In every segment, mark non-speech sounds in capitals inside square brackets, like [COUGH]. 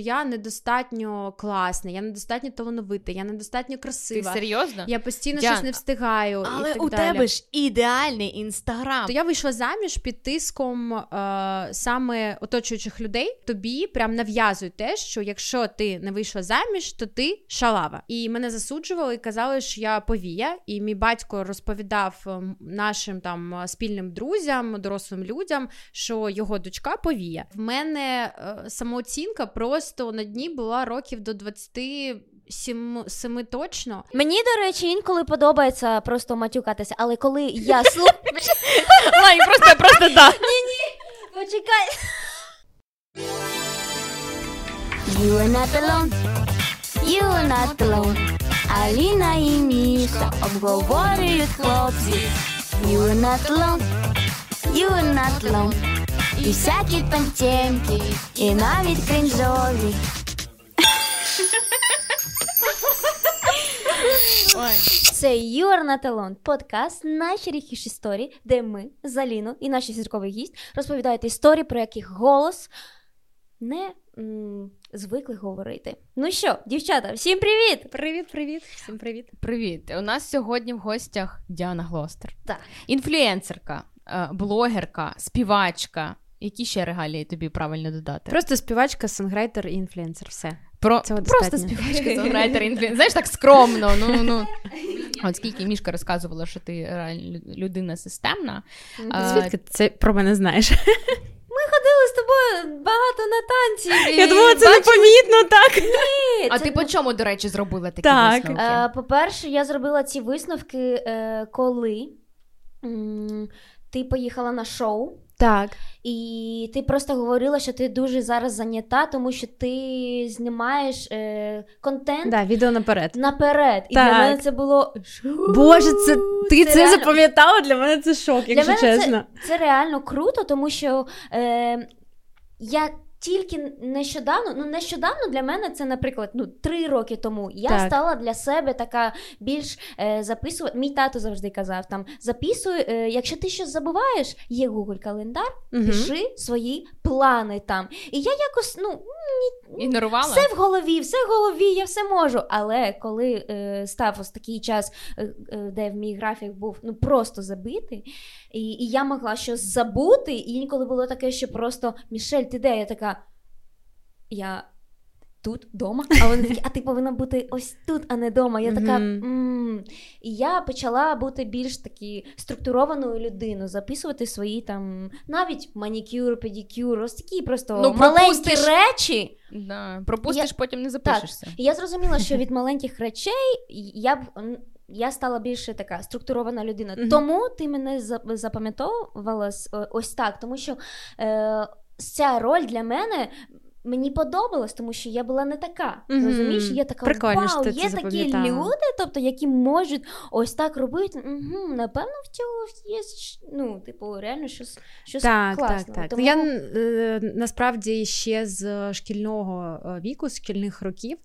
Я недостатньо класна, я недостатньо талановита, я недостатньо красива. Ти серйозно? Я постійно Дян, щось не встигаю. Але і так у далі. тебе ж ідеальний інстаграм. То я вийшла заміж під тиском е, саме оточуючих людей. Тобі прям нав'язують те, що якщо ти не вийшла заміж, то ти шалава. І мене засуджували і казали, що я повія. І мій батько розповідав ем, нашим там спільним друзям, дорослим людям, що його дочка повія. В мене е, самооцінка просто на дні була років до 20 Сім, семи точно. Мені, до речі, інколи подобається просто матюкатися, але коли я [LAUGHS] слухаю... просто, просто да. Ні-ні, почекай. You are not alone, you are not alone. Аліна і Міша обговорюють хлопці. You are not alone, you are not alone. І всякі там і навіть крінжові. Це You are not alone, подкаст найщиріші історії, де ми, Заліно і наші зірковий гість розповідають історії, про яких голос не м- звикли говорити. Ну що, дівчата, всім привіт! Привіт, привіт, всім привіт. Привіт. У нас сьогодні в гостях Діана Глостер. Так. Інфлюенсерка, е, блогерка, співачка. Які ще регалії тобі правильно додати? Просто співачка, сонграйтер і інфлюенсер. Все. Про Цього просто достатньо. співачка, сонграйтер, [LAUGHS] інфлюенсер. Знаєш, так скромно. Ну ну от скільки мішка розказувала, що ти реально людина системна. Звідки ти це про мене знаєш? [LAUGHS] Ми ходили з тобою багато на танці. Я думала, це непомітно так. Ні, А це... ти по чому, до речі, зробила такі Так. висновки? Е, По-перше, я зробила ці висновки, е, коли м, ти поїхала на шоу. Так. І ти просто говорила, що ти дуже зараз зайнята, тому що ти знімаєш е, контент Да, відео наперед. наперед. І Так. для мене це було. Боже, це ти це, реально- запам'ятала? Для мене це шок, Для якщо мене чесно. Це, це реально круто, тому що е, я. Тільки нещодавно, ну нещодавно для мене це, наприклад, ну три роки тому я Так. стала для себе така більш е, записувати. Мій тато завжди казав там: записуй, е, якщо ти щось забуваєш, є Google календар, угу. пиши свої плани там. І я якось ну Ігнорувала? все в голові, все в голові, я все можу. Але коли е, став ось такий час, е, е, де в мій графік був ну просто забитий, і, і я могла щось забути, і інколи було таке, що просто Мішель, ти де? Я така. Я тут вдома, а вони такі, а ти повинна бути ось тут, а не вдома. Я така. Мгм. м І я почала бути більш такі структурованою людиною, записувати свої там навіть манікюр, педикюр, ось такі просто Ну, маленькі речі. Да. Пропустиш, Я- потім не запишешся. І я зрозуміла, що від маленьких речей я б. Я стала більше така структурована людина. Мгм. Тому ти мене запам'ятовувала ось так, тому що е, ця роль для мене мені подобалась, тому що я була не така. Мгм. Розумієш, я така Прикольно, вау, що ти є це такі люди, тобто, які можуть ось так робити. Угу, напевно, в цього є ну, типу, реально щось, щось Так, класне. так, так. Тому... Я е, насправді ще з шкільного е, віку, з шкільних років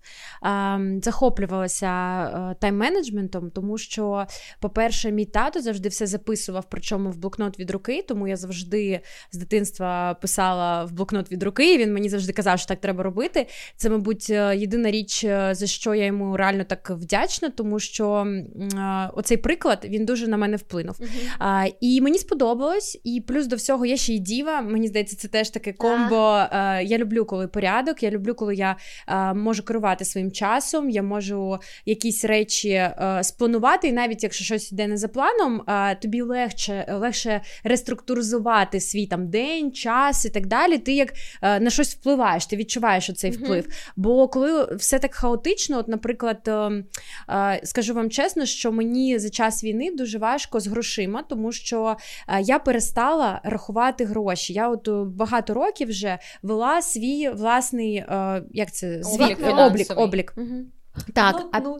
е, захоплювалася е, тайм-менеджментом, тому що, по-перше, мій тато завжди все записував, причому в блокнот від руки, тому я завжди з дитинства писала в блокнот від руки, і він мені завжди казав, що так треба робити. Це, мабуть, е, єдина річ, е, за що я йому реально так вдячна, тому що е, оцей приклад він дуже на мене вплинув. А, і мені сподобалось, і плюс до всього я ще й діва. Мені здається, це теж таке комбо. Е, я люблю, коли порядок. Я люблю, коли я можу керувати своїм часом. Я можу якісь речі спланувати, і навіть якщо щось йде не за планом, тобі легше легше реструктуризувати свій там день, час і так далі. Ти як на щось впливаєш, ти відчуваєш Мгм. вплив. Бо коли все так хаотично, от, наприклад, е, е, скажу вам чесно, що мені за час війни дуже важко з грошима, тому що е, я перестала рахувати гроші. Я от багато років вже вела свій власний, як це звіт, Облік облік. Так, а Ну,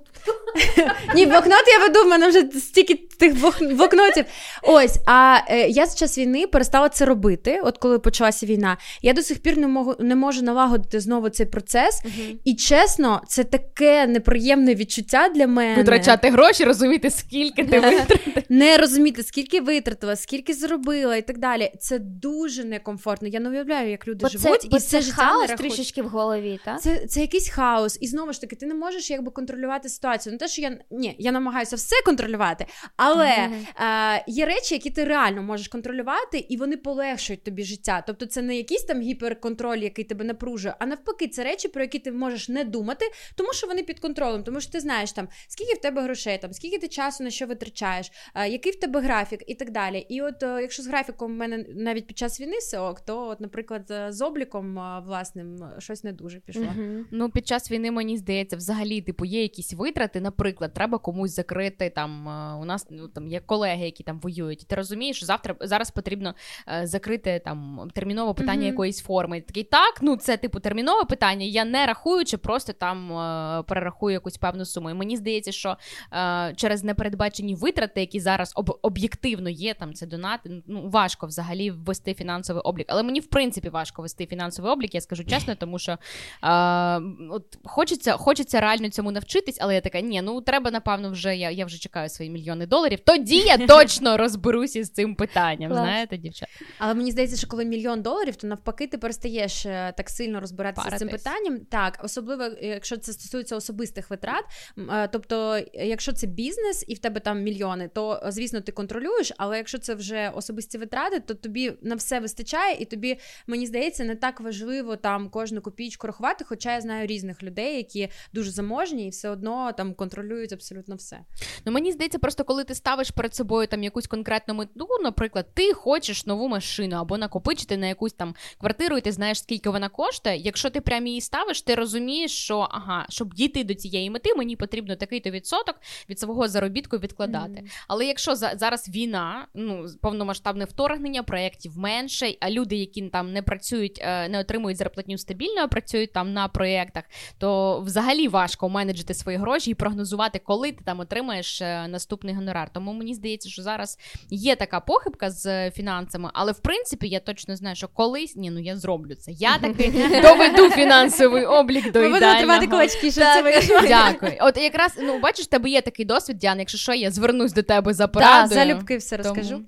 [LAUGHS] ні, блокнот я веду, в мене вже стільки тих блокнотів. Ось, а е, я з час війни перестала це робити. От коли почалася війна, я до сих пір не можу не можу налагодити знову цей процес. uh І чесно, це таке неприємне відчуття для мене. Витрачати гроші, розуміти, скільки ти витратила. Не розуміти, скільки витратила, скільки зробила і так далі. Це дуже некомфортно. Я не уявляю, як люди бо живуть, це, і це життя хаос трішечки в голові. так? Це це якийсь хаос. І знову ж таки, ти не можеш якби контролювати ситуацію. Не те, що я ні, я намагаюся все контролювати, але е, є речі, які ти реально можеш контролювати, і вони полегшують тобі життя. Тобто, це не якийсь там гіперконтроль, який тебе напружує, а навпаки, це речі, про які ти можеш не думати, тому що вони під контролем, тому що ти знаєш там скільки в тебе грошей, там скільки ти часу на що витрачаєш, е, який в тебе графік і так далі. І от е, якщо з графіком в мене навіть під час війни все ок, то от, наприклад, з обліком е, власним щось не дуже пішло. Mm-hmm. Ну під час війни мені здається, взагалі типу є якісь витрати. Наприклад, треба комусь закрити там. У нас ну там є колеги, які там воюють. І ти розумієш, що завтра зараз потрібно е, закрити там термінове питання mm-hmm. якоїсь форми. Такий так, ну це типу термінове питання. Я не рахую, чи просто там е, перерахую якусь певну суму. І мені здається, що е, через непередбачені витрати, які зараз об- об'єктивно є, там це донати. Ну важко взагалі ввести фінансовий облік. Але мені в принципі важко вести фінансовий облік. Я скажу чесно, тому що от хочеться, хочеться реально цьому навчитись, але я така, ні, ну треба, напевно, вже я я вже чекаю свої мільйони доларів. Тоді я точно розберуся з цим питанням. Знаєте, дівчата. Але мені здається, що коли мільйон доларів, то навпаки, ти перестаєш е, так сильно розбиратися Паратись. з цим питанням. Так, особливо, якщо це стосується особистих витрат. Е, тобто, якщо це бізнес і в тебе там мільйони, то звісно ти контролюєш. Але якщо це вже особисті витрати, то тобі на все вистачає, і тобі мені здається не так важливо там кожну копійку рахувати. Хоча я знаю різних людей, які дуже заможні і все одно там контролюють абсолютно все. Ну мені здається, просто коли ти ставиш перед собою там якусь конкретну мету, наприклад, ти хочеш нову машину або накопичити на якусь там квартиру, і ти знаєш, скільки вона коштує. Якщо ти прямо її ставиш, ти розумієш, що ага, щоб дійти до цієї мети, мені потрібно такий-то відсоток від свого заробітку відкладати. Mm-hmm. Але якщо за, зараз війна, ну повномасштабне вторгнення, проєктів менше, а люди, які там не працюють, е, не отримують зарплатню стабільно, а працюють там на проєктах, то взагалі важко менеджити свої гроші і прогнозувати, коли ти там отримаєш е, наступний гонорар. Тому мені здається, що зараз є така похибка з фінансами, але в принципі я точно знаю, що колись ні, ну я зроблю це. Я таки [LAUGHS] доведу фінансовий облік до ідеального. кулачки, що це вийшло. Дякую. От якраз ну бачиш, тебе є такий досвід, Діана, Якщо що, я звернусь до тебе за порадою. Так, залюбки все розкажу.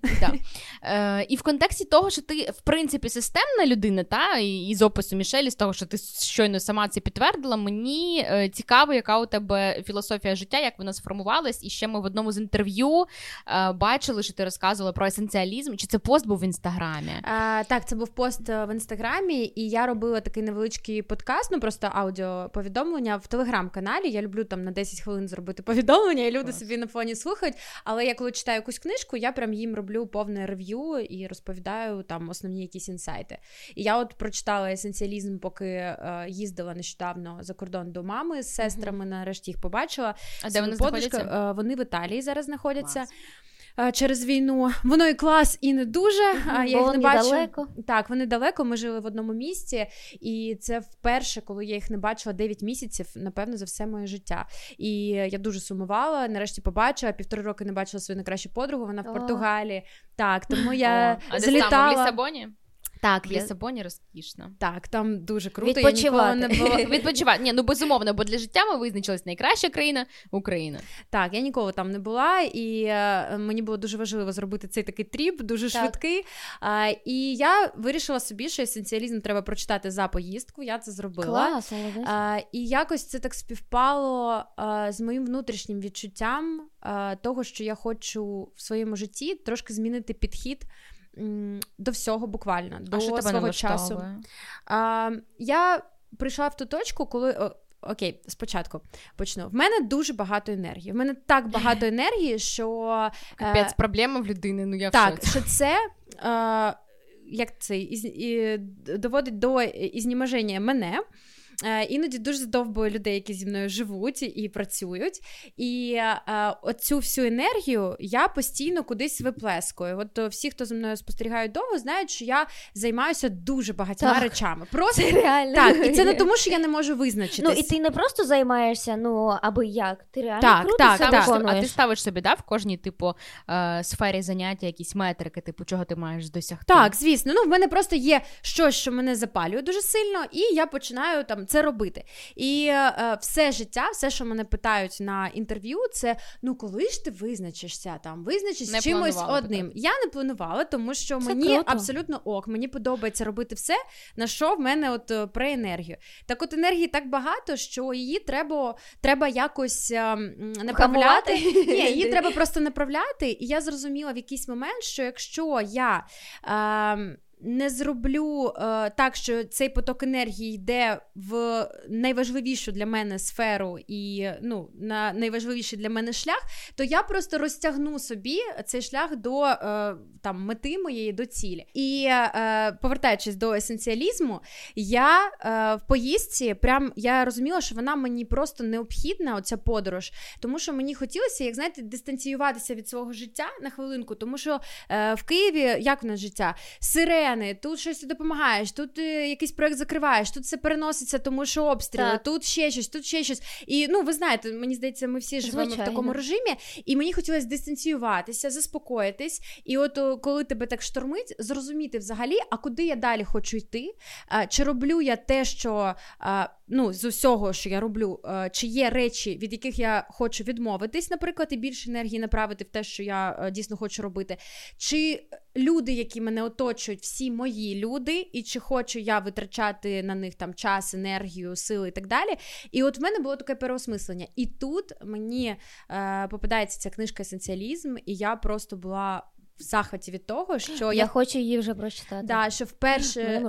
Е, І в контексті того, що ти в принципі системна людина, та і з опису Мішелі, з того, що ти щойно сама це підтвердила, мені е, цікаво, яка у тебе філософія життя, як вона сформувалась, і ще ми в одному з інтерв'ю е, бачили, що ти розказувала про есенціалізм. Чи це пост був в інстаграмі? А, Так, це був пост е, в інстаграмі, і я робила такий невеличкий подкаст, ну просто аудіоповідомлення в телеграм-каналі. Я люблю там на 10 хвилин зробити повідомлення, і люди Клас. собі на фоні слухають. Але я коли читаю якусь книжку, я прям їм роблю повне рев'ю і розповідаю там основні якісь інсайти. І я от прочитала есенціалізм, поки е, їздила нещодавно за кордон до мами з сестрами. Mm-hmm. Нарешті їх побачила. А де вони знаходяться? Е, вони в Італії зараз знаходяться. Клас. Через війну воно і клас, і не дуже. А я їх не бачу. далеко. Так, вони далеко. Ми жили в одному місці, і це вперше, коли я їх не бачила 9 місяців, напевно, за все моє життя. І я дуже сумувала. Нарешті побачила. Півтори роки не бачила свою найкращу подругу. Вона в Португалії. Так, тому я О, а злітала. Де саме, в Лісабоні? Так, в Лісабоні розкішно. Так, там дуже круто. Відпочивати. Я не була... [LAUGHS] Відпочивати. Ні, ну безумовно, бо для життя ми визначились найкраща країна Україна. Так, я ніколи там не була, і е, мені було дуже важливо зробити цей такий тріп, дуже так. швидкий. А, І я вирішила собі, що есенціалізм треба прочитати за поїздку. Я це зробила. Клас, а, І якось це так співпало з моїм внутрішнім відчуттям того, що я хочу в своєму житті трошки змінити підхід до всього буквально, до що тебе свого часу. А, Я прийшла в ту точку, коли. Окей, спочатку почну. В мене дуже багато енергії. В мене так багато [LAUGHS] енергії, що Капець, е, проблема в людини. Ну я так, що це е, як це із, і, доводить до ізнімаження мене. Е, іноді дуже задовбую людей, які зі мною живуть і працюють. І е, оцю всю енергію я постійно кудись виплескую. От е, всі, хто зі мною спостерігають довго, знають, що я займаюся дуже багатьма так. речами. [LAUGHS] Просто це реально. Так, і це не тому, що я не можу визначитись. Ну і ти не просто займаєшся, ну аби як. Ти реально так, круто так, це так. А ти ставиш собі да, в кожній типу е, сфері заняття якісь метрики, типу, чого ти маєш досягти. Так, звісно. Ну, в мене просто є щось, що мене запалює дуже сильно, і я починаю там це робити. І е, все життя, все, що мене питають на інтерв'ю, це ну коли ж ти визначишся там, визначишся з чимось одним. Так. Я не планувала, тому що це мені круто. абсолютно ок, мені подобається робити все, на що в мене от е, про енергію. Так, от енергії так багато, що її треба треба якось е, направляти. [LAUGHS] Ні, її [LAUGHS] треба просто направляти. І я зрозуміла в якийсь момент, що якщо я. Е, не зроблю е, так, що цей поток енергії йде в найважливішу для мене сферу і ну, на найважливіший для мене шлях, то я просто розтягну собі цей шлях до е, там мети моєї до цілі. І е, повертаючись до есенціалізму, я е, в поїздці прям я розуміла, що вона мені просто необхідна, оця подорож, тому що мені хотілося, як знаєте, дистанціюватися від свого життя на хвилинку, тому що е, в Києві як в нас життя? Сире сирени, тут щось допомагаєш, тут е, якийсь проект закриваєш, тут все переноситься, тому що обстріли, так. тут ще щось, тут ще щось. І ну ви знаєте, мені здається, ми всі живемо Звичайно. в такому режимі, і мені хотілося дистанціюватися, заспокоїтись. І от коли тебе так штормить, зрозуміти взагалі, а куди я далі хочу йти, чи роблю я те, що ну, з усього, що я роблю, чи є речі, від яких я хочу відмовитись, наприклад, і більше енергії направити в те, що я е, дійсно хочу робити. Чи люди, які мене оточують, всі мої люди, і чи хочу я витрачати на них там час, енергію, сили і так далі. І от в мене було таке переосмислення. І тут мені е, попадається ця книжка Есенціалізм, і я просто була в захваті від того, що я, я хочу її вже прочитати. Да, Що вперше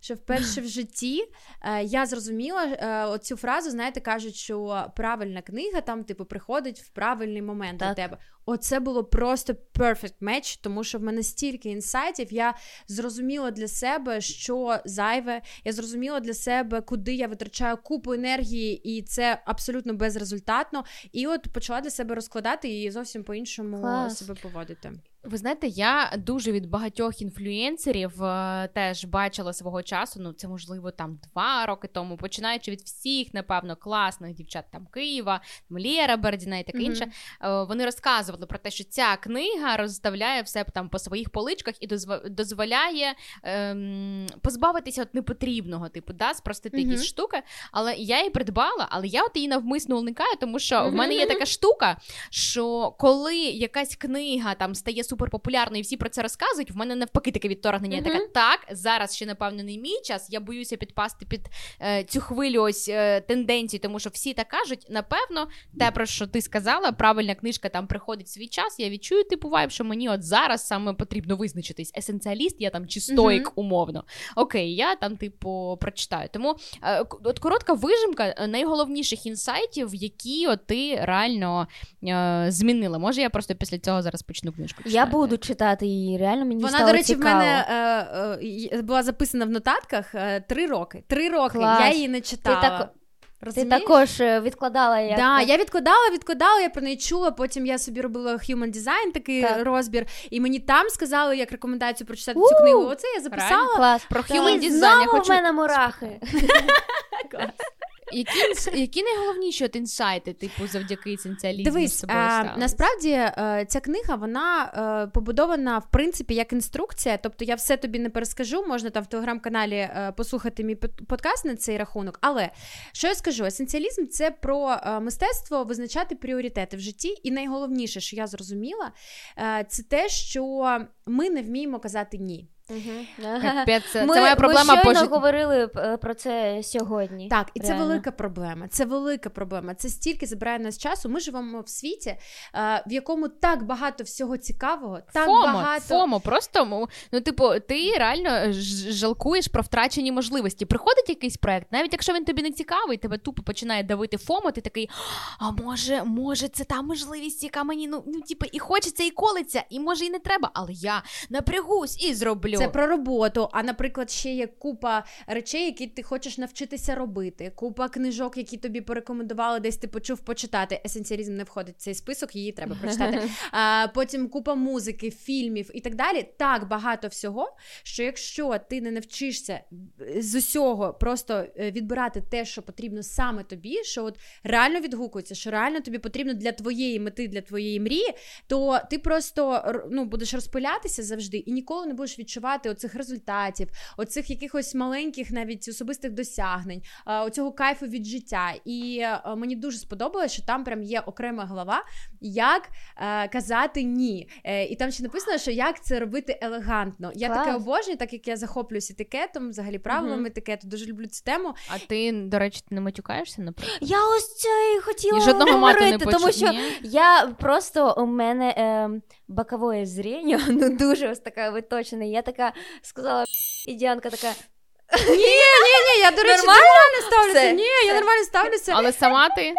що вперше в житті е, я зрозуміла е, оцю фразу, знаєте, кажуть, що правильна книга там, типу, приходить в правильний момент так. до тебе. Оце було просто perfect match, тому що в мене стільки інсайтів. Я зрозуміла для себе, що зайве. Я зрозуміла для себе, куди я витрачаю купу енергії, і це абсолютно безрезультатно. І от почала для себе розкладати і зовсім по-іншому себе поводити. Ви знаєте, я дуже від багатьох інфлюєнсерів е, теж бачила свого часу. Ну це можливо там два роки тому, починаючи від всіх, напевно, класних дівчат там Києва, Лєра Бердіна і таке mm-hmm. інше. Е, вони розказували про те, що ця книга розставляє все там по своїх поличках і дозволяє ем, позбавитися от непотрібного, типу, да, спростити mm-hmm. якісь штуки. Але я її придбала, але я от її навмисно уникаю, тому що mm-hmm. в мене є така штука, що коли якась книга там стає суперпопулярно і всі про це розказують. В мене навпаки таке відторгнення. Uh-huh. Така так, зараз ще напевно не мій час. Я боюся підпасти під е, цю хвилю ось е, тенденцій, тому що всі так кажуть. Напевно, те, про що ти сказала, правильна книжка там приходить в свій час. Я відчую типу вайб, що мені от зараз саме потрібно визначитись. Есенціаліст, я там чи стоїк, uh-huh. умовно. Окей, я там, типу, прочитаю. Тому е, от коротка вижимка е, найголовніших інсайтів, які от ти реально е, змінила. Може, я просто після цього зараз почну книжку. читати. Я буду читати її, реально мені Вона, стало до речі, цікаво. в мене е, е, була записана в нотатках е, три роки. Три роки Клас. я її не читала. Ти так... Ти також е, відкладала як... Да, я відкладала, відкладала, я про неї чула. Потім я собі робила human design, такий так. розбір, і мені там сказали як рекомендацію прочитати У-у-у! цю книгу. Оце я записала Клас. про human design. Знову я хочу... в мене мурахи. [LAUGHS] Клас. Які які найголовніші от інсайти, типу, завдяки есенціалізму Дивись, з собою а, насправді е, ця книга вона е, побудована в принципі як інструкція. Тобто я все тобі не перескажу, можна там в телеграм-каналі е, послухати мій подкаст на цей рахунок. Але що я скажу? Есенціалізм це про мистецтво визначати пріоритети в житті, і найголовніше, що я зрозуміла, це те, що ми не вміємо казати ні. Угу. Капець, це ми, моя проблема. Ми щойно пожит... говорили е, про це сьогодні. Так, і реально. це велика проблема. Це велика проблема. Це стільки забирає нас часу. Ми живемо в світі, е, в якому так багато всього цікавого, так Фомо, багато Фомо, просто ну, типу, ти реально жалкуєш про втрачені можливості. Приходить якийсь проект, навіть якщо він тобі не цікавий, тебе тупо починає давити Фомо. Ти такий, а може, може, це та можливість, яка мені ну, ну типу, і хочеться, і колиться, і може, і не треба, але я напрягусь і зроблю неділю. Це про роботу. А наприклад, ще є купа речей, які ти хочеш навчитися робити. Купа книжок, які тобі порекомендували, десь ти почув почитати. Есенціалізм не входить в цей список, її треба прочитати. [LAUGHS] А, Потім купа музики, фільмів і так далі. Так багато всього, що якщо ти не навчишся з усього просто е, відбирати те, що потрібно саме тобі, що от реально відгукується, що реально тобі потрібно для твоєї мети, для твоєї мрії, то ти просто ну, будеш розпилятися завжди і ніколи не будеш відчувати оцих результатів, оцих якихось маленьких навіть особистих досягнень, оцього кайфу від життя. І е, мені дуже сподобалось, що там прям є окрема глава, як е, казати ні. Е, і там ще написано, що як це робити елегантно. Я Клас. таке обожнюю, так як я захоплююсь етикетом, взагалі правилами Мгм. етикету, дуже люблю цю тему. А ти, до речі, не матюкаєшся, наприклад? Я ось це і хотіла І жодного не тому що Ні? я просто у мене е, бокове зріння, [LAUGHS] ну дуже ось така виточена. Я така сказала, і Діанка така. Ні, ні, я до речі Нормально? нормально ставлюся. Все, Ні, я нормально ставлюся. Але сама ти.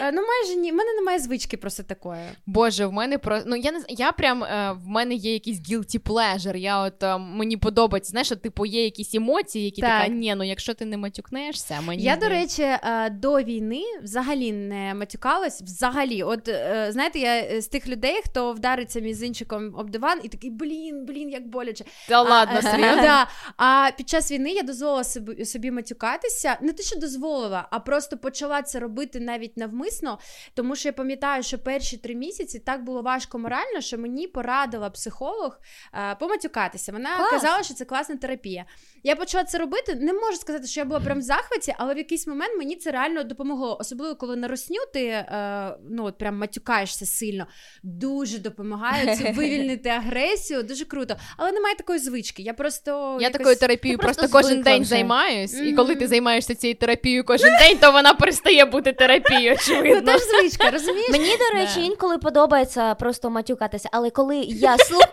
Е, Ну майже ні. в мене немає звички просто такої. Боже, в мене про ну я не я прям е, в мене є якийсь guilty pleasure. Я от е, мені подобається. Знаєш, от, типу є якісь емоції, які Так. така, ні, ну якщо ти не матюкнешся, мені Я, до речі, е, до війни взагалі не матюкалась. Взагалі, от знаєте, я з тих людей, хто вдариться мізинчиком об диван і такий блін, блін, як боляче. та ладно, а, серйозно. Да. А під час війни я дозволила собі, собі матюкатися. Не те, що дозволила, а просто почала це робити навіть навмисно. Тому що я пам'ятаю, що перші три місяці так було важко морально, що мені порадила психолог е, поматюкатися. Вона Клас. казала, що це класна терапія. Я почала це робити. Не можу сказати, що я була прям в захваті, але в якийсь момент мені це реально допомогло. Особливо коли на росню ти е, ну от прям матюкаєшся сильно. Дуже допомагає це [LAUGHS] вивільнити агресію. Дуже круто. Але немає такої звички. Я просто Я якось... такою терапією Ти просто, просто кожен день вже. займаюсь, і коли ти займаєшся цією терапією кожен день, то вона перестає бути терапією, Ну, очевидно. теж звичка, розумієш? Мені, до речі, інколи подобається просто матюкатися, але коли я слухаю.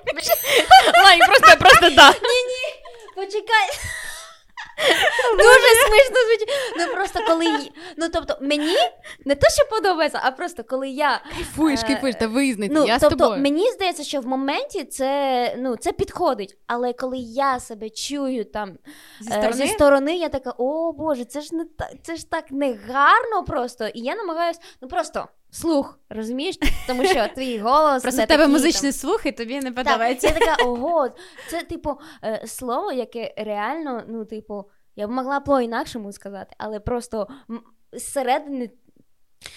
Лай, просто, просто да. Почекай. Дуже смішно звучить. Ну просто коли. Ну тобто, мені не те, що подобається, а просто коли я. Кайфуєш, Е, кайфуєш, та визнати, Ну, я з тобто, тобою. мені здається, що в моменті це, ну, це підходить. Але коли я себе чую там Зі е, сторони? зі сторони, я така, о Боже, це ж не так, це ж так негарно просто. І я намагаюсь, ну просто слух, розумієш? Тому що [LAUGHS] твій голос. Просто в тебе такий, музичний там, слух, і тобі не так, подобається. я така, [LAUGHS] ого, це типу е, слово, яке реально, ну, типу, я б могла по-інакшому сказати, але просто зсередини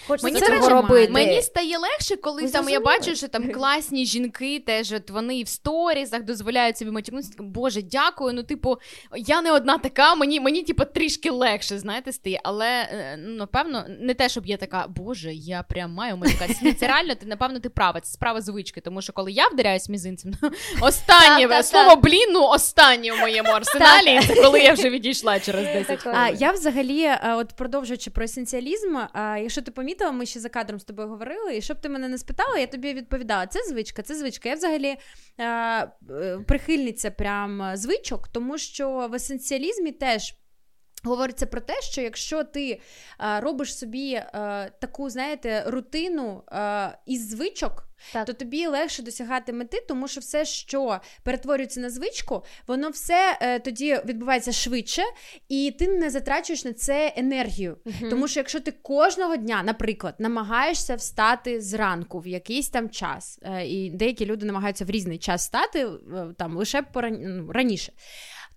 хочеться Мені цього робити. Мені стає легше, коли там я бачу, що там класні жінки, теж от вони і в сторізах дозволяють собі матюкнутися. Боже, дякую. Ну, типу, я не одна така, мені, мені типу, трішки легше, знаєте, стає. Але е, ну, напевно, не те, щоб я така, Боже, я прям маю матюкатися. Це реально, ти напевно ти права. Це справа звички. Тому що коли я вдаряюсь мізинцем, ну, останнє Так, так, слово так. блін, ну останнє в моєму арсеналі. Це коли я вже відійшла через 10 Такое. А, хвилин. я взагалі, е, от продовжуючи про есенціалізм, якщо ти помітила, ми ще за кадром з тобою говорили, і щоб ти мене не спитала, я тобі відповідала. Це звичка, це звичка. Я взагалі е, е, прихильниця прям е, звичок, тому що в есенціалізмі теж. Говориться про те, що якщо ти е, робиш собі е, таку, знаєте, рутину е, із звичок, Так. то тобі легше досягати мети, тому що все, що перетворюється на звичку, воно все е, тоді відбувається швидше, і ти не затрачуєш на це енергію. Мгм. Тому що якщо ти кожного дня, наприклад, намагаєшся встати зранку в якийсь там час, е, і деякі люди намагаються в різний час встати е, там лише поран... ну, раніше.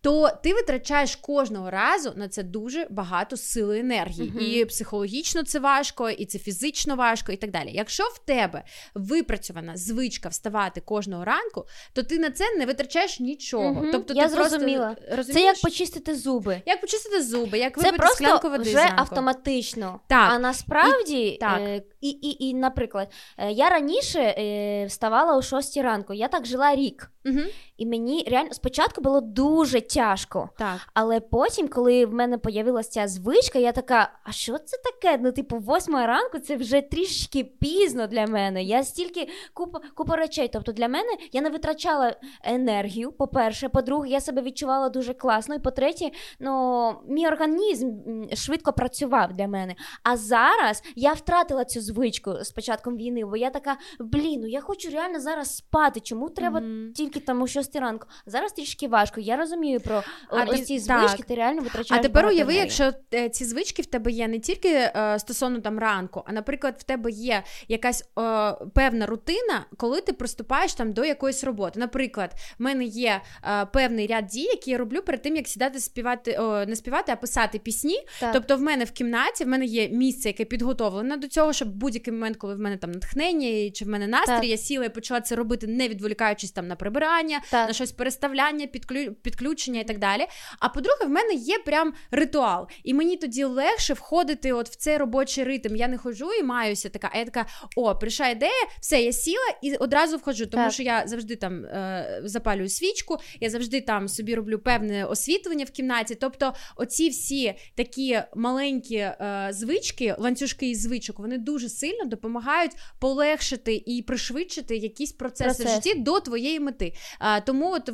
То ти витрачаєш кожного разу на це дуже багато сили і енергії. Мгм. І психологічно це важко, і це фізично важко, і так далі. Якщо в тебе випрацьована звичка вставати кожного ранку, то ти на це не витрачаєш нічого. Мгм, Тобто я ти просто, зрозуміла. розумієш? Це як почистити зуби. Як почистити зуби, як Це випити просто склянку води вже зранку. автоматично. Так. А насправді, так. Е, і, і, і, наприклад, е, я раніше е, вставала о 6 ранку, я так жила рік. Угу. І мені реально спочатку було дуже тяжко. Так. Але потім, коли в мене появилася ця звичка, я така: а що це таке? Ну, типу, восьма ранку це вже трішки пізно для мене. Я стільки купа купа речей. Тобто для мене я не витрачала енергію. По-перше, по-друге, я себе відчувала дуже класно. І по-третє, ну мій організм швидко працював для мене. А зараз я втратила цю звичку з початком війни, бо я така, блін, ну я хочу реально зараз спати. Чому треба mm-hmm. тільки там у 6 ранку? Зараз трішки важко. Я розумію про а ось ці звички, ти реально витрачаєш. А тепер уяви, якщо е, ці звички в тебе є не тільки е, стосовно там ранку, а наприклад, в тебе є якась е, певна рутина, коли ти приступаєш там до якоїсь роботи. Наприклад, в мене є е, певний ряд дій, які я роблю перед тим, як сідати співати, о, не співати, а писати пісні. Так. Тобто, в мене в кімнаті в мене є місце, яке підготовлене до цього, щоб будь-який момент, коли в мене там натхнення чи в мене настрій, так. я сіла і почала це робити, не відволікаючись там на прибирання, так. на щось переставляння, підклю... підключення і так далі. А по-друге, в мене є прям ритуал, і мені тоді легше входити от в цей робочий ритм. Я не ходжу і маюся така. А я така, о, прийшла ідея, все, я сіла і одразу входжу, тому так. що я завжди там е, запалюю свічку, я завжди там собі роблю певне освітлення в кімнаті. Тобто, оці всі такі маленькі е, звички, ланцюжки із звичок, вони дуже сильно допомагають полегшити і пришвидшити якісь процеси Процес. в житті до твоєї мети. Е, тому от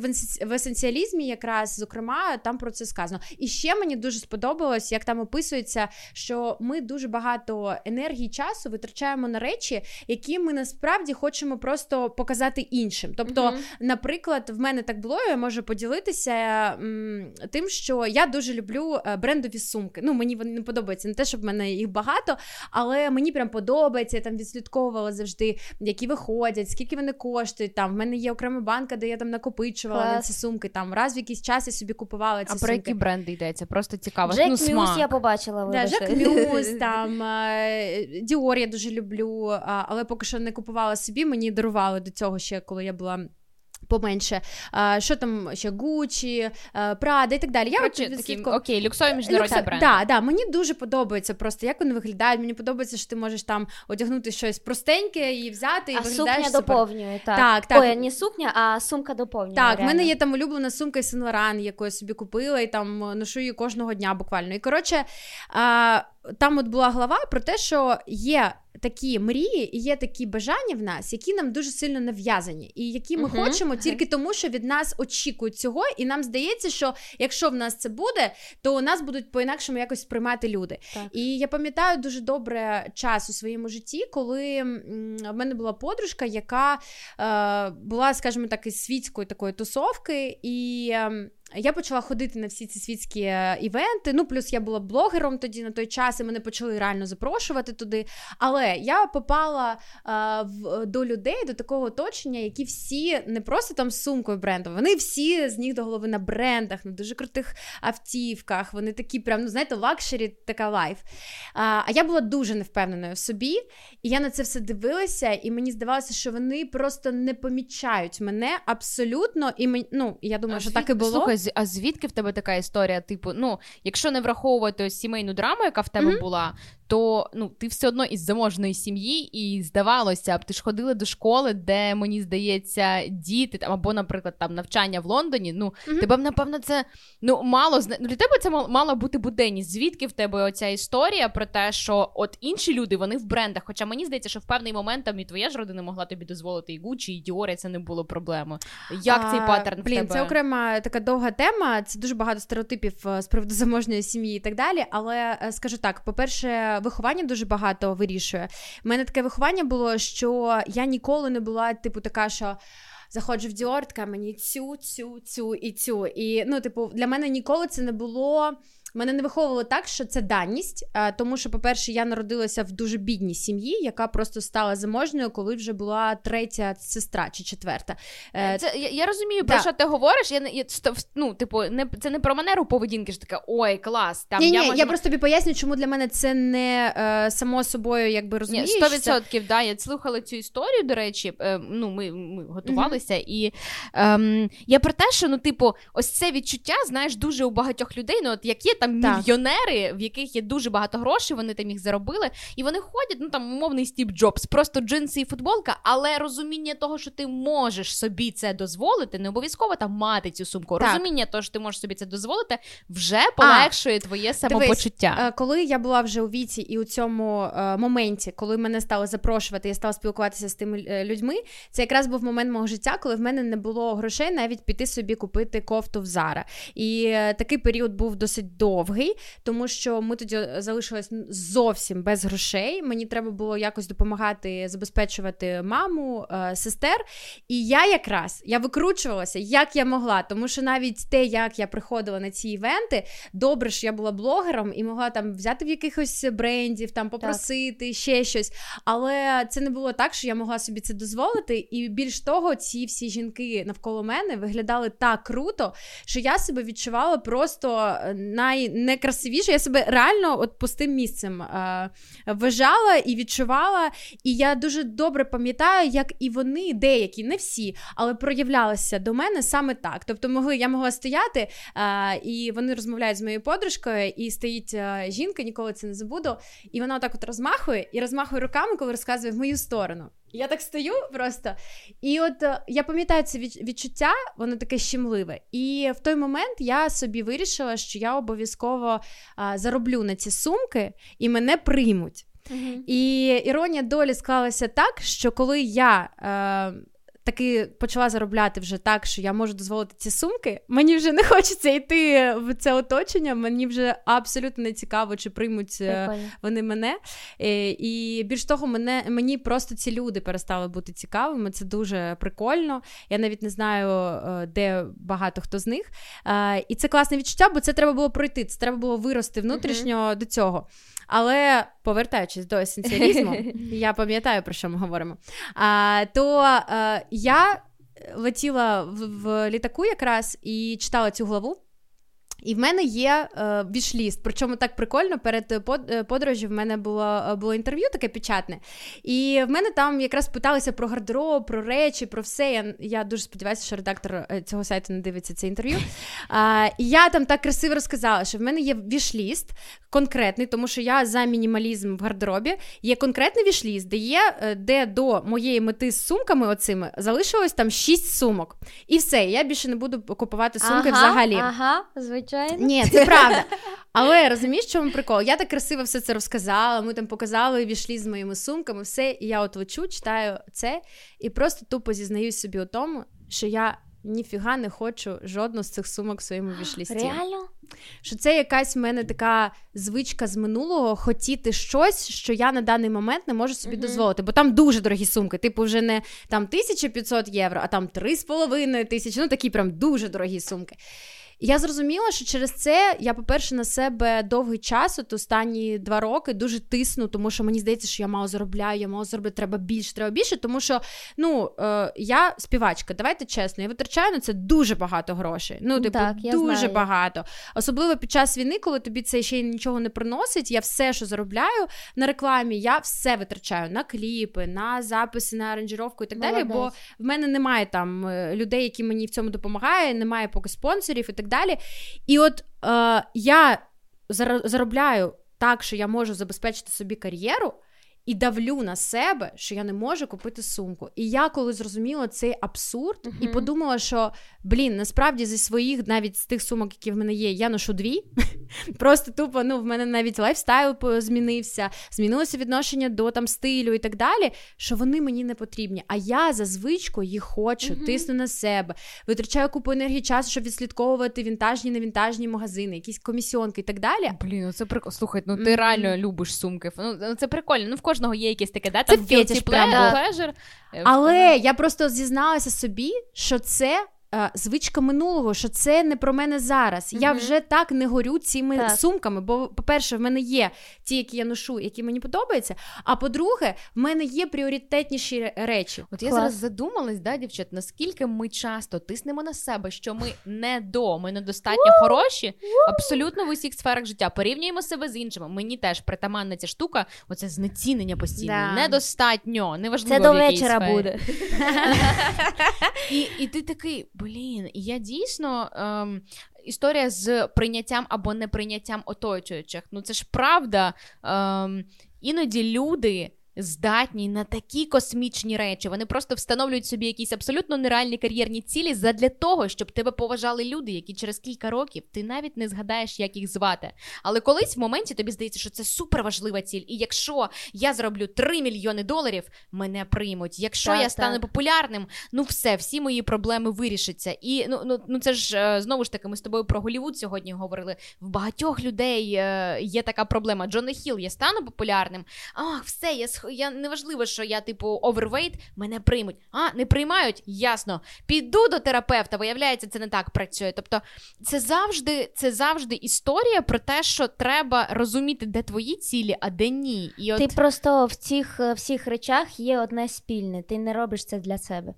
в есенціалізмі, якраз зокрема, там про це сказано. І ще мені дуже сподобалось, як там описується, що ми дуже багато енергії часу витрачаємо на речі, які ми насправді хочемо просто показати іншим. Тобто, mm-hmm. наприклад, в мене так було, я можу поділитися м, тим, що я дуже люблю е, брендові сумки. Ну, мені вони не подобаються, не те, щоб в мене їх багато, але мені прям подобається. Я там відслідковувала завжди, які виходять, скільки вони коштують. Там в мене є окрема банка, де я там накопичувала Клас. на ці сумки. Там раз в якийсь час я собі купувала ці а сумки. А про які бренди йдеться? Просто цікаво. Jacquemus, ну, смак. я побачила. Да, Jacquemus, [LAUGHS] там Діор я дуже люблю, але поки що не купувала собі. Мені дарували до цього ще, коли я була. Поменше, а, що там ще Гучі, Прада і так далі. Я Короче, от, такі, Окей, люксові міжнародні Люкс... бренди. Да, да, Мені дуже подобається просто, як вони виглядають. Мені подобається, що ти можеш там одягнути щось простеньке і взяти, і а виглядаєш сукня супер. доповнює. Так, так. так. Ой, не сукня, а сумка доповнює. Так, в мене є там улюблена сумка із Сен-Лоран, яку я собі купила, і там ношу її кожного дня буквально. І коротше, а, там от була глава про те, що є такі мрії і є такі бажання в нас, які нам дуже сильно нав'язані, і які ми uh-huh. хочемо тільки тому, що від нас очікують цього, і нам здається, що якщо в нас це буде, то у нас будуть по-інакшому якось сприймати люди. Так. І я пам'ятаю дуже добре час у своєму житті, коли в мене була подружка, яка е, була, скажімо так, із світської такої тусовки, і. Е, я почала ходити на всі ці світські е, івенти. Ну, плюс я була блогером тоді на той час, і мене почали реально запрошувати туди. Але я попала а, в, до людей, до такого оточення, які всі не просто там з сумкою брендом, вони всі з ніг до голови на брендах, на дуже крутих автівках. Вони такі, прям, ну знаєте, luxury, така life. А, а я була дуже невпевненою в собі, і я на це все дивилася, і мені здавалося, що вони просто не помічають мене абсолютно. І мені, ну, я думаю, а що так і було. Слухай, а звідки в тебе така історія? Типу, ну, якщо не враховувати ось сімейну драму, яка в тебе mm-hmm. була, то ну, ти все одно із заможної сім'ї, і здавалося б, ти ж ходила до школи, де мені здається, діти там або, наприклад, там навчання в Лондоні. Ну, mm-hmm. тебе напевно, це ну мало ну, для тебе це мала бути буденність. Звідки в тебе оця історія про те, що от інші люди вони в брендах? Хоча мені здається, що в певний момент там і твоя ж родина могла тобі дозволити і Гучі, і Діорі, це не було проблемою. Як а, цей паттерн? Блін, в тебе? це окрема така довга тема. Це дуже багато стереотипів е, з приводу заможної сім'ї і так далі. Але е, скажу так: по-перше, виховання дуже багато вирішує. У мене таке виховання було, що я ніколи не була, типу, така, що. Заходжу в Діор, така мені цю, цю, цю і цю. І ну, типу, для мене ніколи це не було. Мене не виховувало так, що це даність, тому що, по-перше, я народилася в дуже бідній сім'ї, яка просто стала заможною, коли вже була третя сестра чи четверта. Е, це я, я розумію, про да. що ти говориш. Я я, ну, типу, не це не про манеру поведінки, ж таке ой, клас. Там ні, я ні, можу... я просто тобі поясню, чому для мене це не е, само собою, якби розумієш. Сто відсотків, да. Я слухала цю історію. До речі, е, ну ми ми готувалися, mm-hmm. і е, я про те, що ну, типу, ось це відчуття, знаєш, дуже у багатьох людей. Ну, от як є там так. мільйонери, в яких є дуже багато грошей, вони там їх заробили, і вони ходять, ну там умовний Стів Джобс, просто джинси і футболка, але розуміння того, що ти можеш собі це дозволити, не обов'язково там мати цю сумку. Так. Розуміння того, що ти можеш собі це дозволити, вже полегшує а, твоє самопочуття. Дивись, коли я була вже у віці і у цьому е, моменті, коли мене стали запрошувати, я стала спілкуватися з тими е, людьми. Це якраз був момент мого життя, коли в мене не було грошей навіть піти собі купити кофту в Зара. І е, такий період був досить довгий, тому що ми тоді залишились зовсім без грошей. Мені треба було якось допомагати забезпечувати маму, е, сестер. І я якраз я викручувалася, як я могла, тому що навіть те, як я приходила на ці івенти, добре, що я була блогером і могла там взяти в якихось брендів, там попросити так. ще щось. Але це не було так, що я могла собі це дозволити. І більш того, ці всі жінки навколо мене виглядали так круто, що я себе відчувала просто е, найнекрасивіше. Я себе реально от пустим місцем е, вважала і відчувала. І я дуже добре пам'ятаю, як і вони, деякі, не всі, але проявлялися до мене саме так. Тобто, могли я могла стояти, е, і вони розмовляють з моєю подружкою, і стоїть е, жінка, ніколи це не забуду. І вона отак от розмахує і розмахує руками, коли розказує в мою сторону. Я так стою просто. І от е, я пам'ятаю це відчуття, воно таке щемливе. І в той момент я собі вирішила, що я обов'язково а, зароблю на ці сумки і мене приймуть. Uh-huh. І іронія долі склалася так, що коли я. Е, таки почала заробляти вже так, що я можу дозволити ці сумки. Мені вже не хочеться йти в це оточення. Мені вже абсолютно не цікаво, чи приймуть е, Прикольно. вони мене. Е, і більш того, мене мені просто ці люди перестали бути цікавими. Це дуже прикольно. Я навіть не знаю, е, де багато хто з них. І це класне відчуття, бо це треба було пройти. Це треба було вирости внутрішньо uh-huh. до цього. Але повертаючись до [LAUGHS] есенціалізму, я пам'ятаю, про що ми говоримо. А, То а, я летіла в, в літаку якраз і читала цю главу. І в мене є е, вішліст. Причому так прикольно, перед е, подорожі в мене було е, було інтерв'ю таке печатне. І в мене там якраз питалися про гардероб, про речі, про все. Я я дуже сподіваюся, що редактор е, цього сайту не дивиться це інтерв'ю. А, І я там так красиво розказала, що в мене є вішліст конкретний, тому що я за мінімалізм в гардеробі. Є конкретний вішліст, де є, де до моєї мети з сумками оцими залишилось там шість сумок. І все, я більше не буду купувати сумки ага, взагалі. Ага, звичайно звичайно. Ні, це правда. [LAUGHS] Але розумієш, чому прикол? Я так красиво все це розказала. Ми там показали, війшли з моїми сумками, все. І я от лечу, читаю це, і просто тупо зізнаюсь собі у тому, що я ніфіга не хочу жодну з цих сумок в своєму вішлісті. Реально? Що це якась в мене така звичка з минулого хотіти щось, що я на даний момент не можу собі uh-huh. дозволити, бо там дуже дорогі сумки. Типу, вже не там 1500 євро, а там 3,5 тисячі. Ну такі прям дуже дорогі сумки. І я зрозуміла, що через це я, по-перше, на себе довгий час, от останні два роки, дуже тисну, тому що мені здається, що я мало заробляю, я мало заробляю, треба більше, треба більше. Тому що ну, е, я співачка, давайте чесно, я витрачаю на це дуже багато грошей. Ну, типу, так, дуже знаю. багато. Особливо під час війни, коли тобі це ще й нічого не приносить. Я все, що заробляю на рекламі, я все витрачаю на кліпи, на записи, на аранжировку і так Молодець. далі. Бо в мене немає там е, людей, які мені в цьому допомагають, немає поки спонсорів і так далі. І от е, я заробляю так, що я можу забезпечити собі кар'єру і давлю на себе, що я не можу купити сумку. І я коли зрозуміла цей абсурд, uh-huh. і подумала, що блін, насправді зі своїх, навіть з тих сумок, які в мене є, я ношу дві. [LAUGHS] Просто тупо ну, в мене навіть lifestyle змінився, змінилося відношення до там стилю і так далі. Що вони мені не потрібні. А я за звичку їх хочу, uh-huh. тисну на себе, витрачаю купу енергії часу, щоб відслідковувати вінтажні, невінтажні магазини, якісь комісіонки і так далі. Блін, ну це прикольно. Слухай, ну ти mm-hmm. реально любиш сумки. Ну, ну це прикольно. Ну в кожного є якесь таке, да? Там це фетиш, прям, pleasure. Але я просто зізналася собі, що це Е, звичка минулого, що це не про мене зараз. Mm-hmm. Я вже так не горю цими так. сумками. Бо, по-перше, в мене є ті, які я ношу, які мені подобаються. А по-друге, в мене є пріоритетніші речі. От я зараз задумалась, да, дівчат, наскільки ми часто тиснемо на себе, що ми не до, ми недостатньо хороші, абсолютно в усіх сферах життя. Порівнюємо себе з іншими. Мені теж притаманна ця штука, оце знецінення постійне, да. недостатньо, неважливо. Це до вечора сфері. буде. [LAUGHS] І ти такий блін, я дійсно ем, історія з прийняттям або неприйняттям оточуючих. Ну це ж правда. Ем, Іноді люди здатні на такі космічні речі. Вони просто встановлюють собі якісь абсолютно нереальні кар'єрні цілі задля того, щоб тебе поважали люди, які через кілька років ти навіть не згадаєш, як їх звати. Але колись в моменті тобі здається, що це супер важлива ціль. І якщо я зроблю 3 мільйони доларів, мене приймуть. Якщо так, я стану так. популярним, ну все, всі мої проблеми вирішаться. І ну ну, ну це ж е, знову ж таки, ми з тобою про Голівуд сьогодні говорили. В багатьох людей е, є така проблема. Джона Хіл, я стану популярним. Ах, все, я я неважливо, що я, типу, overweight, мене приймуть. А, не приймають? Ясно. Піду до терапевта, виявляється, це не так працює. Тобто, це завжди це завжди історія про те, що треба розуміти, де твої цілі, а де ні. І от... Ти просто в цих всіх речах є одне спільне. Ти не робиш це для себе.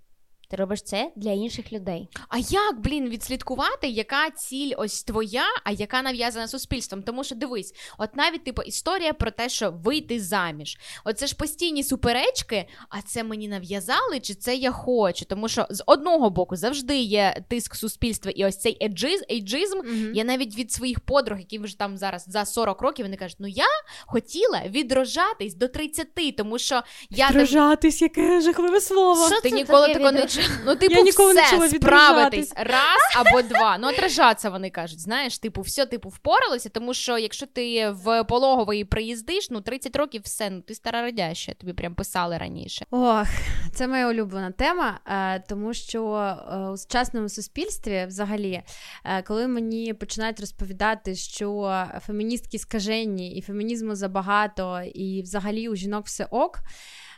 Ти робиш це для інших людей. А як, блін, відслідкувати, яка ціль ось твоя, а яка нав'язана суспільством? Тому що дивись, от навіть типу історія про те, що вийти заміж. Оце ж постійні суперечки, а це мені нав'язали, чи це я хочу? Тому що з одного боку завжди є тиск суспільства, і ось цей еджиз, ейджизм. Mm-hmm. Я навіть від своїх подруг, які вже там зараз за 40 років, вони кажуть, ну я хотіла відрожатись до 30, тому що я Відрожатись, там... яке жахливе слово. Що Ти ніколи такого не Ну, типу, Я ніколи все, не справитись раз або два. Ну, отражаться вони кажуть. Знаєш, типу, все, типу, впоралося, тому що якщо ти в пологовий приїздиш, ну 30 років все, ну ти стара радяща, тобі прям писали раніше. Ох, це моя улюблена тема, е, тому що е, у сучасному суспільстві, взагалі, е, коли мені починають розповідати, що феміністки скажені і фемінізму забагато, і взагалі у жінок все ок.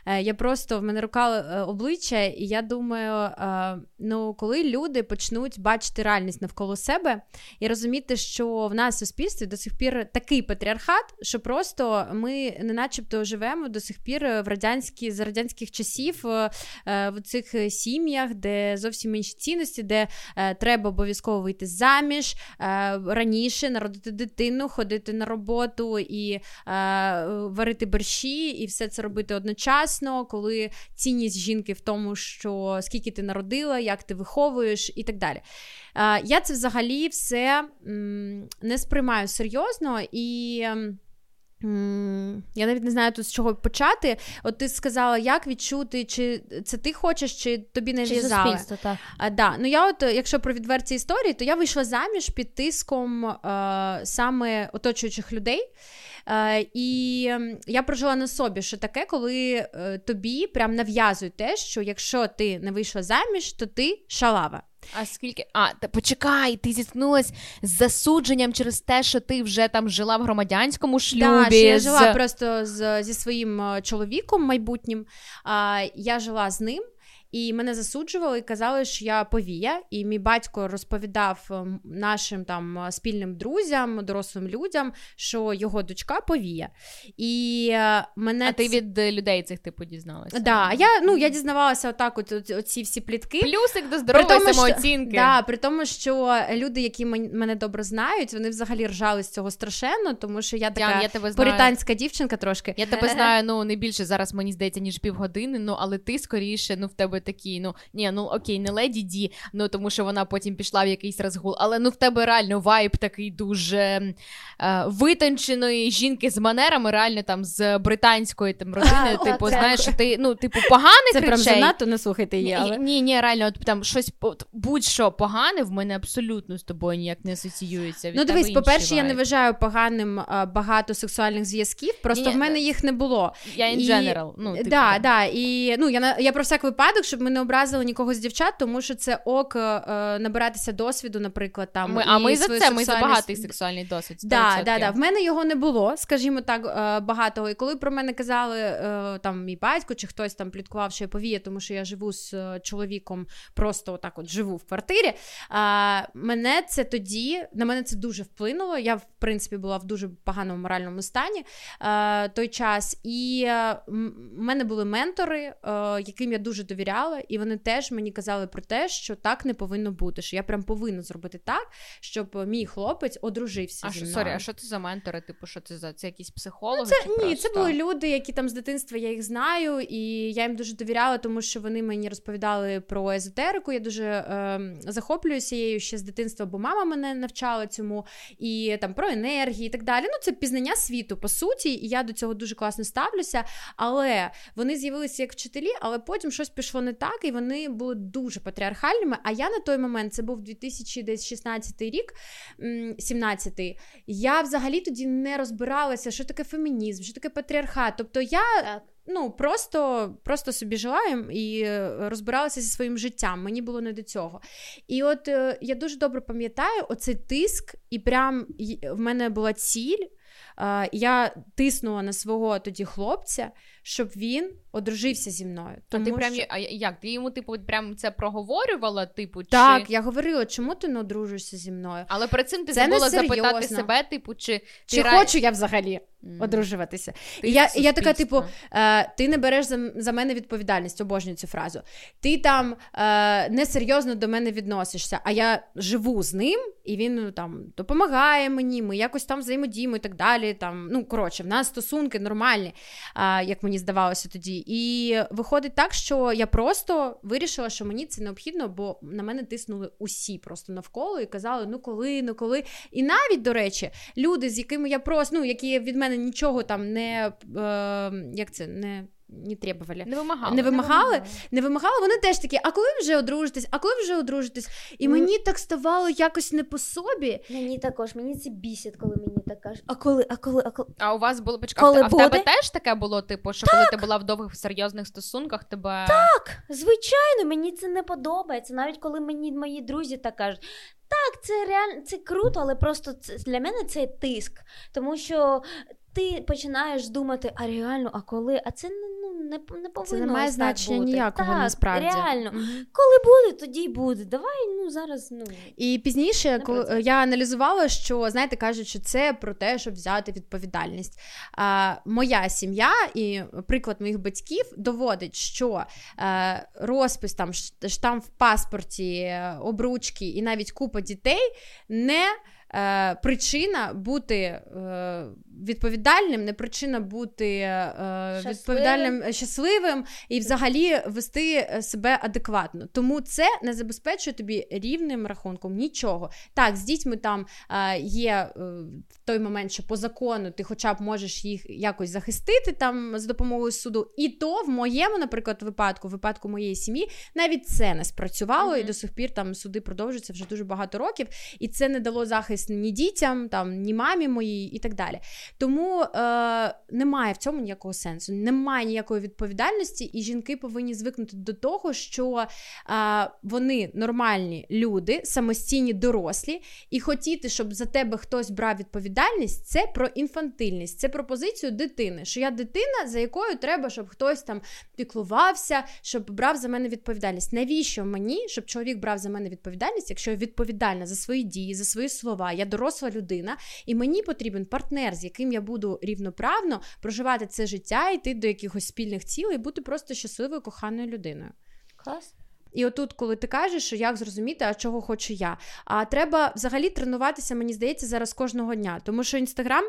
Е, я просто в мене рука е, обличчя, і я думаю, е, ну коли люди почнуть бачити реальність навколо себе і розуміти, що в нас в суспільстві до сих пір такий патріархат, що просто ми не начебто живемо до сих пір в радянські з радянських часів в цих сім'ях, де зовсім інші цінності, де треба обов'язково вийти заміж раніше, народити дитину, ходити на роботу і варити борщі, і все це робити одночасно класно, коли цінність жінки в тому, що скільки ти народила, як ти виховуєш і так далі. Я це взагалі все не сприймаю серйозно і. Я навіть не знаю тут з чого почати. От ти сказала, як відчути, чи це ти хочеш, чи тобі не в'язали. так. А, да. Ну я от, якщо про відверті історії, то я вийшла заміж під тиском а, саме оточуючих людей. Е, і я прожила на собі, що таке, коли е, тобі прям нав'язують те, що якщо ти не вийшла заміж, то ти шалава. А скільки. А, та почекай, ти зіткнулась з засудженням через те, що ти вже там жила в громадянському шлюбі. Да, що Я жила просто з, зі своїм е, чоловіком майбутнім. А, Я жила з ним. І мене засуджували і казали, що я повія. І мій батько розповідав ем, нашим там е, спільним друзям, дорослим людям, що його дочка повія. І е, мене А ти від людей цих типу дізналася? Да, я ну я дізнавалася отак, от, от оці всі плітки. Плюсик до здорової при самооцінки. Що, да, при тому, що люди, які мене добре знають, вони взагалі ржали з цього страшенно, тому що я така я тебе поританська дівчинка трошки. Я тебе знаю [LAUGHS] ну не більше зараз, мені здається, ніж півгодини. Ну але ти скоріше, ну в тебе такі, ну ні, ну окей, не леді Ді, ну тому що вона потім пішла в якийсь розгул, але ну в тебе реально вайб такий дуже е, витонченої жінки з манерами, реально там з британської там родини. Типу, знаєш, що ти ну, типу, поганих Це речей. Це прям занадто не слухайте її, але... Ні, ні, реально, от, там щось будь-що погане в мене абсолютно з тобою ніяк не асоціюється. Від ну, дивись, по-перше, вайб. я не вважаю поганим а, багато сексуальних зв'язків, просто ні, в мене їх не було. Я in general. Ну, типу, да, да, і ну я я про всяк випадок, щоб ми не образили нікого з дівчат, тому що це ок е, набиратися досвіду, наприклад, там ми, а ми за це ми за багатий сексуальний досвід. Да, да, да. В мене його не було, скажімо так, е, багатого. І коли про мене казали е, там мій батько чи хтось там пліткував, що я повіє, тому що я живу з чоловіком, просто отак от живу в квартирі. Мене це тоді на мене це дуже вплинуло. Я в принципі була в дуже поганому моральному стані той час, і в мене були ментори, яким я дуже довіряла довіряла, і вони теж мені казали про те, що так не повинно бути. Що я прям повинна зробити так, щоб мій хлопець одружився. А зі мною. sorry, а що це за ментори? Типу, що це за це якісь психологи? Ну, це чи ні, просто? це були люди, які там з дитинства я їх знаю, і я їм дуже довіряла, тому що вони мені розповідали про езотерику. Я дуже е, захоплююся її ще з дитинства, бо мама мене навчала цьому, і там про енергії і так далі. Ну, це пізнання світу, по суті, і я до цього дуже класно ставлюся. Але вони з'явилися як вчителі, але потім щось пішло не так, і вони були дуже патріархальними. А я на той момент це був 2016 рік, 17-й, Я взагалі тоді не розбиралася, що таке фемінізм, що таке патріархат. Тобто я. Так. Ну, просто просто собі жила і розбиралася зі своїм життям. Мені було не до цього. І от е, я дуже добре пам'ятаю оцей тиск, і прям в мене була ціль. Е, я тиснула на свого тоді хлопця, щоб він одружився зі мною. А ти прям що- а як? Ти йому, типу, прям це проговорювала, типу, Так, чи... я говорила, чому ти не одружишся зі мною? Але перед цим ти Це забула запитати себе, типу, чи Чи ре- хочу я взагалі М. одружуватися? Ти І я, я така, типу, е, ти не береш за, за мене відповідальність, обожнюю цю фразу. Ти там е, несерйозно до мене відносишся, а я живу з ним, і він ну, там допомагає мені, ми якось там взаємодіємо і так далі. Там, ну, коротше, в нас стосунки нормальні, е, як мені здавалося тоді. І виходить так, що я просто вирішила, що мені це необхідно, бо на мене тиснули усі просто навколо і казали, ну коли, ну коли. І навіть, до речі, люди, з якими я просто, ну, які від мене нічого там не е, як це, не, не требували. не вимагала. Не вимагали, не вимагали, вони теж такі, а коли ви вже одружитесь, а коли ви вже одружитесь? І Ну, мені так ставало якось не по собі. Мені також, мені це бісить, коли мені так кажуть. А коли, а коли, а коли. А у вас було почекай, Коли а в тебе теж таке було, типу, що коли ти була в довгих серйозних стосунках, тебе Так, звичайно, мені це не подобається. Навіть коли мені мої друзі так кажуть. Так, це реально це круто, але просто це, для мене це тиск. Тому що ти починаєш думати, а реально, а коли? А це ну, не, не повинно Це не має значення бути. ніякого так, насправді. Реально, коли буде, тоді й буде. Давай ну зараз ну. І пізніше, коли я аналізувала, що знаєте, кажуть, що це про те, щоб взяти відповідальність. А, моя сім'я і приклад моїх батьків доводить, що е, розпис там штамп в паспорті, обручки і навіть купа дітей не. е, Причина бути е, відповідальним, не причина бути е, Щасливим. відповідальним, е, щасливим і взагалі вести е, себе адекватно. Тому це не забезпечує тобі рівним рахунком нічого. Так, з дітьми там е, є е, в той момент, що по закону ти хоча б можеш їх якось захистити там з допомогою суду. І то в моєму, наприклад, випадку, в випадку моєї сім'ї, навіть це не спрацювало, Мгм. і до сих пір там суди продовжуються вже дуже багато років, і це не дало захист ні дітям, там ні мамі моїй, і так далі. Тому е, немає в цьому ніякого сенсу, немає ніякої відповідальності, і жінки повинні звикнути до того, що е, вони нормальні люди, самостійні, дорослі, і хотіти, щоб за тебе хтось брав відповідальність, це про інфантильність, це про позицію дитини. Що я дитина, за якою треба, щоб хтось там піклувався, щоб брав за мене відповідальність. Навіщо мені, щоб чоловік брав за мене відповідальність, якщо я відповідальна за свої дії, за свої слова, я доросла людина, і мені потрібен партнер, з яким я буду рівноправно проживати це життя, йти до якихось спільних цілей, бути просто щасливою, коханою людиною. Клас. І отут, коли ти кажеш, що як зрозуміти, а чого хочу я. А треба взагалі тренуватися, мені здається, зараз кожного дня. Тому що інстаграм.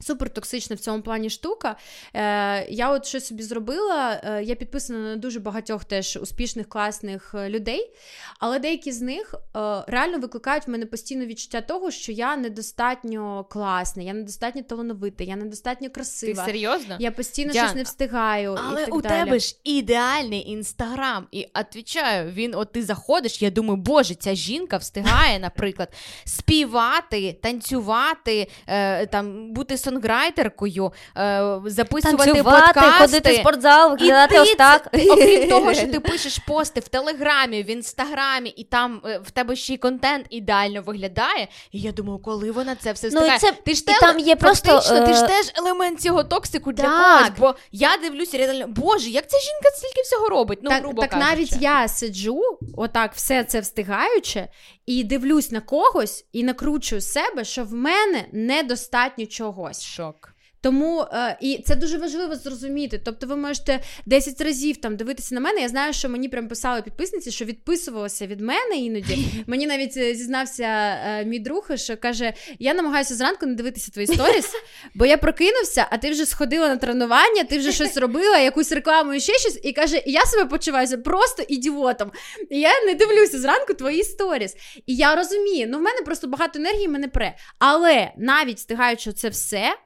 Супер токсична в цьому плані штука. Е, я от щось собі зробила. Е, я підписана на дуже багатьох теж успішних, класних е, людей, але деякі з них е, реально викликають в мене постійно відчуття того, що я недостатньо класна, я недостатньо талановита, я недостатньо ти красива. серйозно? Я постійно Діана, щось не встигаю. Але і так у далі. тебе ж ідеальний інстаграм. І відповідаю, він, от ти заходиш, я думаю, боже, ця жінка встигає, наприклад, співати, танцювати, е, там, бути сонграйтеркою, е, записувати Танцювати, подкасти. ходити в спортзал, І виглядати ти ось так. це- окрім [LAUGHS] того, що ти пишеш пости в Телеграмі, в інстаграмі, і там е, в тебе ще й контент ідеально виглядає. І я думаю, коли вона це все Ну, це- ти ж і те- там є просто, фактично, ти ж е, теж елемент цього токсику для когось. Бо я дивлюся реально, боже, як ця жінка стільки всього робить. Ну, так, грубо так кажучи. навіть я сиджу, отак все це встигаючи, і дивлюсь на когось і накручую себе, що в мене недостатньо чогось. Шок. Тому е, і це дуже важливо зрозуміти. Тобто, ви можете 10 разів там дивитися на мене. Я знаю, що мені прям писали підписниці, що відписувалися від мене іноді. [LAUGHS] Мені навіть е, зізнався е, мій друг, що каже: я намагаюся зранку не дивитися твої сторіс, бо я прокинувся, а ти вже сходила на тренування, ти вже щось робила, якусь рекламу і ще щось, і каже: я себе почуваюся просто ідіотом. І я не дивлюся зранку твої сторіс. І я розумію, ну в мене просто багато енергії мене пре. Але навіть встигаючи це все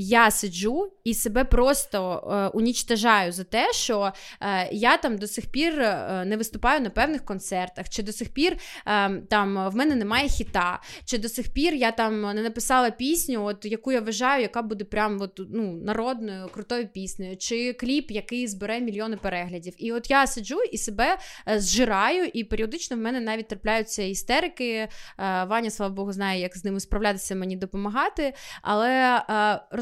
я сиджу і себе просто е, унічтажаю за те, що е, я там до сих пір е, не виступаю на певних концертах, чи до сих пір е, там в мене немає хіта, чи до сих пір я там не написала пісню, от яку я вважаю, яка буде прям от, ну, народною, крутою піснею, чи кліп, який збере мільйони переглядів. І от я сиджу і себе е, зжираю, і періодично в мене навіть трапляються істерики. Е, Ваня, слава Богу, знає, як з ними справлятися, мені допомагати. Але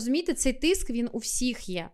розумієте, цей тиск він у всіх є.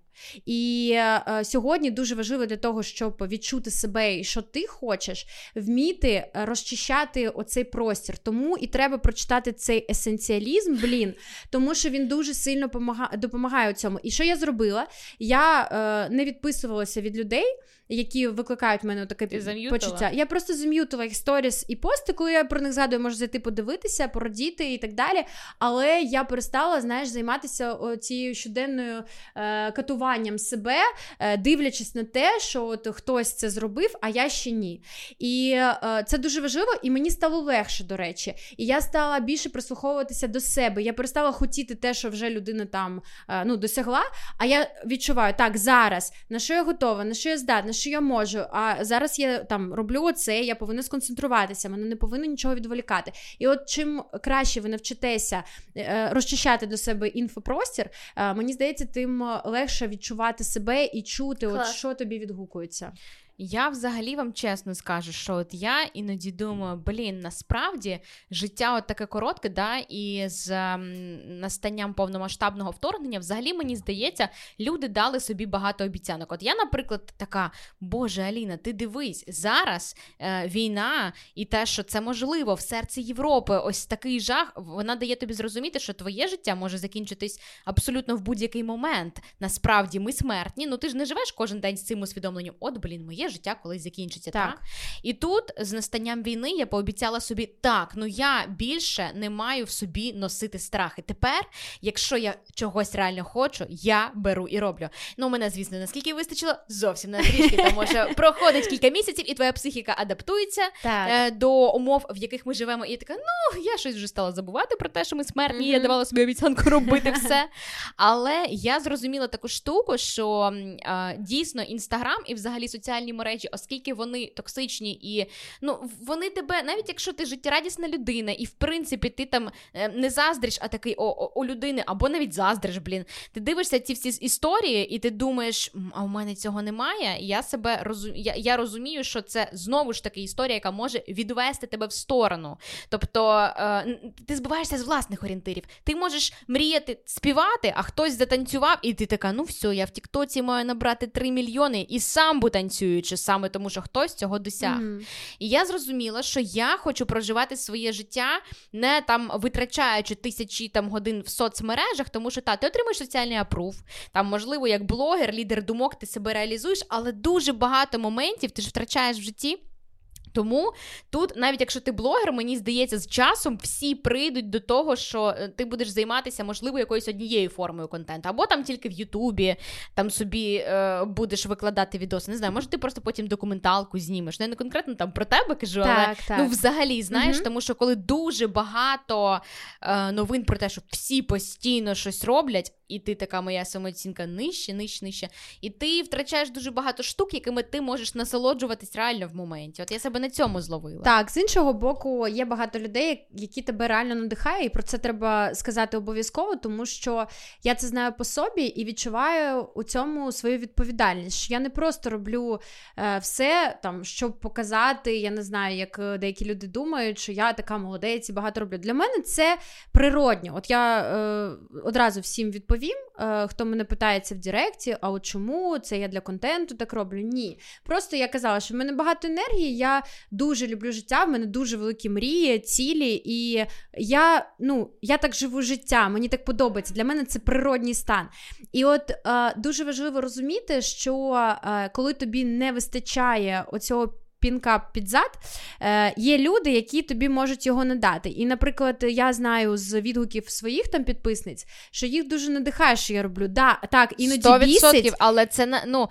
І е, сьогодні дуже важливо для того, щоб відчути себе і що ти хочеш, вміти розчищати оцей простір. Тому і треба прочитати цей есенціалізм, блін, тому що він дуже сильно допомагає у цьому. І що я зробила? Я е, не відписувалася від людей які викликають в мене таке почуття. Я просто зам'ютила їх сторіс і пости, коли я про них згадую, можу зайти подивитися, порадіти і так далі. Але я перестала, знаєш, займатися цією щоденною е, катуванням себе, е, дивлячись на те, що от хтось це зробив, а я ще ні. І е, це дуже важливо, і мені стало легше, до речі. І я стала більше прислуховуватися до себе. Я перестала хотіти те, що вже людина там е, ну, досягла. А я відчуваю, так, зараз на що я готова, на що я здатна що я можу. А зараз я там роблю оце, я повинна сконцентруватися, мене не повинно нічого відволікати. І от чим краще ви навчитеся е, розчищати до себе інфопростір, е, мені здається, тим легше відчувати себе і чути, от що тобі відгукується. Я взагалі вам чесно скажу, що от я іноді думаю, блін, насправді життя от таке коротке, да, і з м, настанням повномасштабного вторгнення, взагалі мені здається, люди дали собі багато обіцянок. От я, наприклад, така, Боже Аліна, ти дивись, зараз е, війна і те, що це можливо в серці Європи, ось такий жах, вона дає тобі зрозуміти, що твоє життя може закінчитись абсолютно в будь-який момент. Насправді ми смертні. Ну ти ж не живеш кожен день з цим усвідомленням. От, блін, моє моє життя колись закінчиться. Так. так І тут з настанням війни я пообіцяла собі, так, ну я більше не маю в собі носити страхи. Тепер, якщо я чогось реально хочу, я беру і роблю. Ну, мене, звісно, наскільки вистачило, зовсім на трішки, тому що [LAUGHS] проходить кілька місяців, і твоя психіка адаптується е, до умов, в яких ми живемо. І я така, ну я щось вже стала забувати про те, що ми смертні. Mm-hmm. Я давала собі обіцянку робити [LAUGHS] все. Але я зрозуміла таку штуку, що дійсно інстаграм і взагалі соціальні мережі, оскільки вони токсичні і ну вони тебе, навіть якщо ти життєрадісна людина, і в принципі ти там е, не заздриш, а такий о, о, у людини, або навіть заздриш, блін. Ти дивишся ці всі історії, і ти думаєш, а у мене цього немає. Я себе розум... я, я розумію, що це знову ж таки історія, яка може відвести тебе в сторону. Тобто е, ти збиваєшся з власних орієнтирів. Ти можеш мріяти співати, а хтось затанцював, і ти така, ну все, я в Тіктоці маю набрати 3 мільйони і сам бу танцюю працюючи саме тому, що хтось цього досяг. Mm-hmm. І я зрозуміла, що я хочу проживати своє життя, не там витрачаючи тисячі там годин в соцмережах, тому що та ти отримуєш соціальний апрув. Там, можливо, як блогер, лідер думок, ти себе реалізуєш, але дуже багато моментів ти ж втрачаєш в житті. Тому тут, навіть якщо ти блогер, мені здається, з часом всі прийдуть до того, що е, ти будеш займатися, можливо, якоюсь однією формою контенту, або там тільки в Ютубі там собі е, будеш викладати відоси. Не знаю, може ти просто потім документалку знімеш. Ну, я не конкретно там про тебе кажу, так, але так. ну взагалі знаєш, угу. тому що коли дуже багато е, новин про те, що всі постійно щось роблять і ти така моя самооцінка нижче, нижче, нижче. І ти втрачаєш дуже багато штук, якими ти можеш насолоджуватись реально в моменті. От я себе на цьому зловила. Так, з іншого боку, є багато людей, які тебе реально надихають, і про це треба сказати обов'язково, тому що я це знаю по собі і відчуваю у цьому свою відповідальність. Що Я не просто роблю е, все там, щоб показати. Я не знаю, як е, деякі люди думають, що я така молодець і багато роблю. Для мене це природньо. От я е, одразу всім відповім, е, хто мене питається в Директі, а от чому це я для контенту так роблю? Ні. Просто я казала, що в мене багато енергії, я дуже люблю життя, в мене дуже великі мрії, цілі, і я ну, я так живу життя, мені так подобається. Для мене це природній стан. І от е, дуже важливо розуміти, що е, коли тобі не вистачає оцього пінка під зад, е, є люди, які тобі можуть його надати. І, наприклад, я знаю з відгуків своїх там підписниць, що їх дуже надихає, що я роблю. Да, Так, іноді 100%, бісить. але це ну.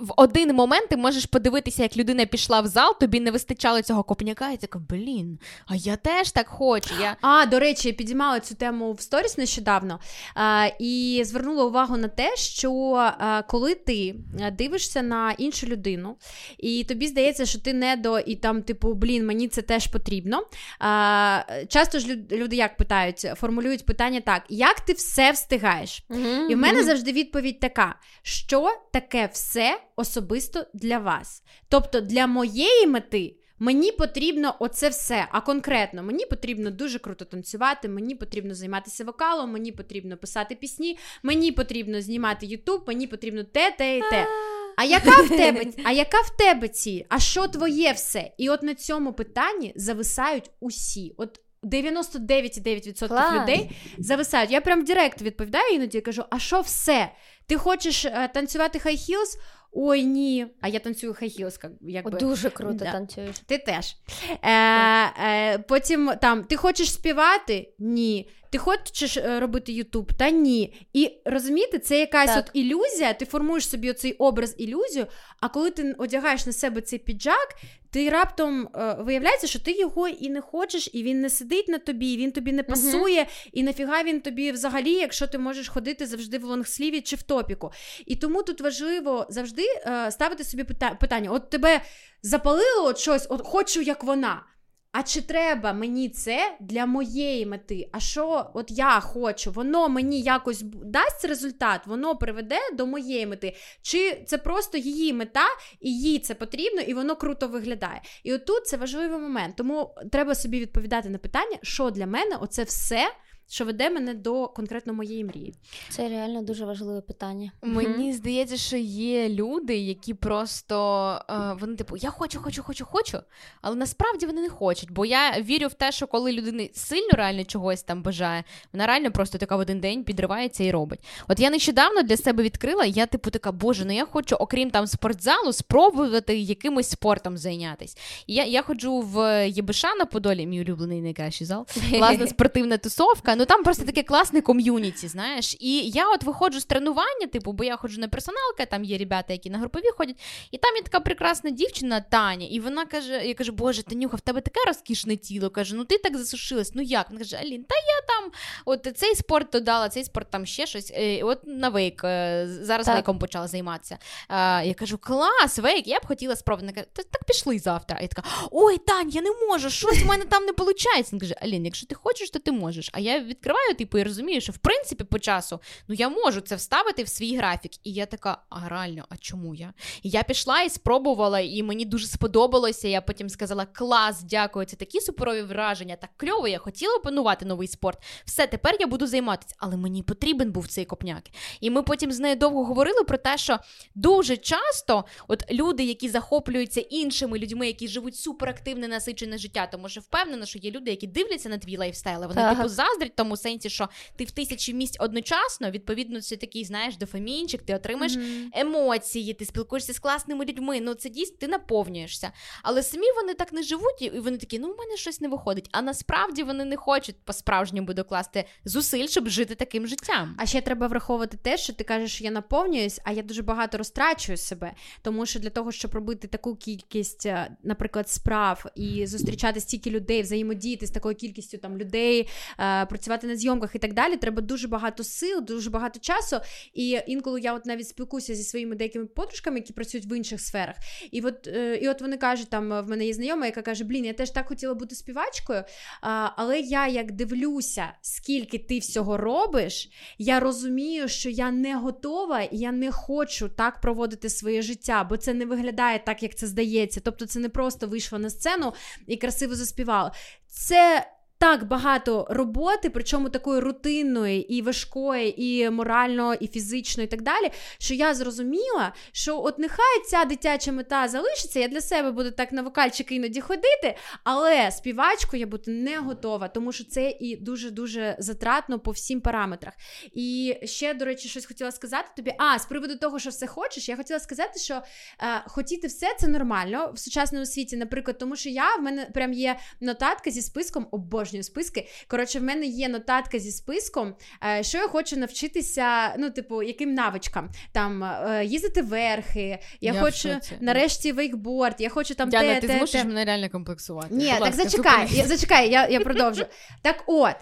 В один момент ти можеш подивитися, як людина пішла в зал, тобі не вистачало цього копняка, і така, блін, а я теж так хочу. Я... А, до речі, я підіймала цю тему в сторіс нещодавно а, і звернула увагу на те, що а, коли ти дивишся на іншу людину, і тобі здається, що ти не до і там, типу, блін, мені це теж потрібно. А, Часто ж люди як питають, формулюють питання так: як ти все встигаєш? Mm-hmm. І в мене завжди відповідь така: що таке все? Особисто для вас. Тобто для моєї мети. Мені потрібно оце все. А конкретно мені потрібно дуже круто танцювати, мені потрібно займатися вокалом, мені потрібно писати пісні, мені потрібно знімати Ютуб, мені потрібно те, те і те. А яка в тебе а яка в тебе ціль? А що твоє все? І от на цьому питанні зависають усі. От 99,9% людей зависають. Я прям директ відповідаю іноді кажу: а що все? Ти хочеш е, танцювати хай хілс? Ой, ні. А я танцюю хай-хілс, якби. Дуже круто да. танцюєш. Ти теж. Е, е, Потім там ти хочеш співати? Ні. Ти хочеш е, робити Ютуб? Та ні. І розумієте, це якась так. от ілюзія, ти формуєш собі оцей образ ілюзію, а коли ти одягаєш на себе цей піджак, ти раптом е, виявляється, що ти його і не хочеш, і він не сидить на тобі, і він тобі не пасує, uh-huh. і нафіга він тобі взагалі, якщо ти можеш ходити завжди в лонгсліві чи в топіку. І тому тут важливо завжди е, ставити собі питання: от тебе запалило от щось, от хочу, як вона. А чи треба мені це для моєї мети? А що от я хочу, воно мені якось дасть результат, воно приведе до моєї мети? Чи це просто її мета, і їй це потрібно, і воно круто виглядає? І отут це важливий момент. Тому треба собі відповідати на питання, що для мене оце все що веде мене до конкретно моєї мрії. Це реально дуже важливе питання. Мені mm-hmm. здається, що є люди, які просто е, вони типу я хочу, хочу, хочу, хочу, але насправді вони не хочуть. Бо я вірю в те, що коли людина сильно реально чогось там бажає, вона реально просто така в один день підривається і робить. От я нещодавно для себе відкрила, я типу така, боже, ну я хочу, окрім там спортзалу, спробувати якимось спортом зайнятися. Я я ходжу в ЄБШ на Подолі, мій улюблений найкращий зал, [LAUGHS] класна спортивна тусовка. Ну там просто таке класне ком'юніті, знаєш. І я от виходжу з тренування, типу, бо я ходжу на персоналка, там є ребята, які на групові ходять. І там є така прекрасна дівчина Таня, і вона каже: я кажу, Боже, Танюха, в тебе таке розкішне тіло. Каже, ну ти так засушилась. Ну як? Вона каже, Алін, та я там от цей спорт додала, цей спорт там ще щось. Е, от на вейк. Е, зараз так. вейком почала займатися. Я кажу, клас, вейк, я б хотіла спробувати. Вона каже, так пішли завтра. А я така, ой, Тань, я не можу, щось у мене там не виходить. Він каже, Алін, якщо ти хочеш, то ти можеш. А я відкриваю, типу, і розумію, що в принципі по часу ну я можу це вставити в свій графік. І я така, а реально, а чому я? І я пішла і спробувала, і мені дуже сподобалося. Я потім сказала: клас, дякую, це такі суперові враження, так кльово, я хотіла опанувати новий спорт. Все, тепер я буду займатися, але мені потрібен був цей копняк. І ми потім з нею довго говорили про те, що дуже часто от люди, які захоплюються іншими людьми, які живуть суперактивне насичене життя, тому що впевнена, що є люди, які дивляться на твій lifestyle, вони так. типу заздрять тому сенсі, що ти в тисячі місць одночасно, відповідно, це такий, знаєш, дофамінчик, ти отримаєш mm-hmm. емоції, ти спілкуєшся з класними людьми. Ну це дійсно ти наповнюєшся. Але самі вони так не живуть, і вони такі, ну в мене щось не виходить. А насправді вони не хочуть по-справжньому докласти зусиль, щоб жити таким життям. А ще треба враховувати те, що ти кажеш, що я наповнююсь, а я дуже багато розтрачую себе. Тому що для того, щоб робити таку кількість, е, наприклад, справ і зустрічати стільки людей, взаємодіяти з такою кількістю там людей, е, працювати на зйомках і так далі, треба дуже багато сил, дуже багато часу. І інколи я от навіть спілкуюся зі своїми деякими подружками, які працюють в інших сферах. І от е, і от вони кажуть, там в мене є знайома, яка каже: Блін, я теж так хотіла бути співачкою, але я як дивлюся, скільки ти всього робиш, я розумію, що я не готова і я не хочу так проводити своє життя, бо це не виглядає так, як це здається. Тобто, це не просто вийшла на сцену і красиво заспівала. Це так багато роботи, причому такої рутинної, і важкої, і морально, і фізично, і так далі. Що я зрозуміла, що от нехай ця дитяча мета залишиться, я для себе буду так на вокальчики іноді ходити, але співачкою я бути не готова, тому що це і дуже-дуже затратно по всім параметрах. І ще, до речі, щось хотіла сказати тобі. А, з приводу того, що все хочеш, я хотіла сказати, що е, хотіти все це нормально в сучасному світі, наприклад, тому що я в мене прям є нотатка зі списком, обожнюю списки. Коротше, в мене є нотатка зі списком, е, що я хочу навчитися, ну, типу, яким навичкам там е, їздити верхи, я, Я хочу нарешті вейкборд, я хочу там Діана, те, ти те, змусиш те. мене реально комплексувати. Ні, Будь так ласка, зачекай, я, зачекай, я, я продовжу. Так от,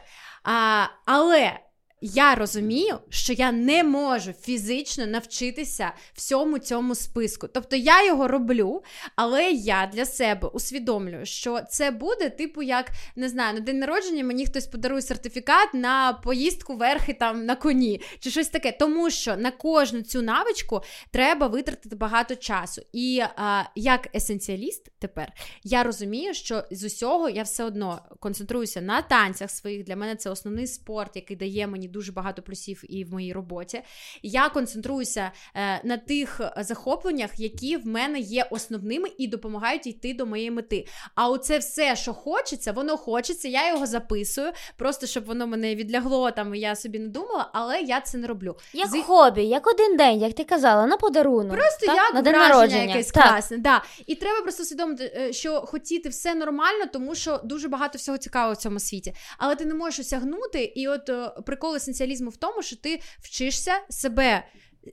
а, але я розумію, що я не можу фізично навчитися всьому цьому списку. Тобто я його роблю, але я для себе усвідомлюю, що це буде, типу, як не знаю, на день народження мені хтось подарує сертифікат на поїздку верхи там на коні, чи щось таке. Тому що на кожну цю навичку треба витратити багато часу. І а, як есенціаліст тепер я розумію, що з усього я все одно концентруюся на танцях своїх. Для мене це основний спорт, який дає мені дуже багато плюсів і в моїй роботі. Я концентруюся е, на тих захопленнях, які в мене є основними і допомагають йти до моєї мети. А оце все, що хочеться, воно хочеться. Я його записую, просто щоб воно мене відлягло там. Я собі не думала, але я це не роблю. Як З- хобі, як один день, як ти казала, на подарунок. Просто так? як на день народження. якесь Так. класне. Да. І треба просто усвідомити, е, що хотіти все нормально, тому що дуже багато всього цікавого в цьому світі. Але ти не можеш осягнути. І от е, прикол есенціалізму в тому, що ти вчишся себе.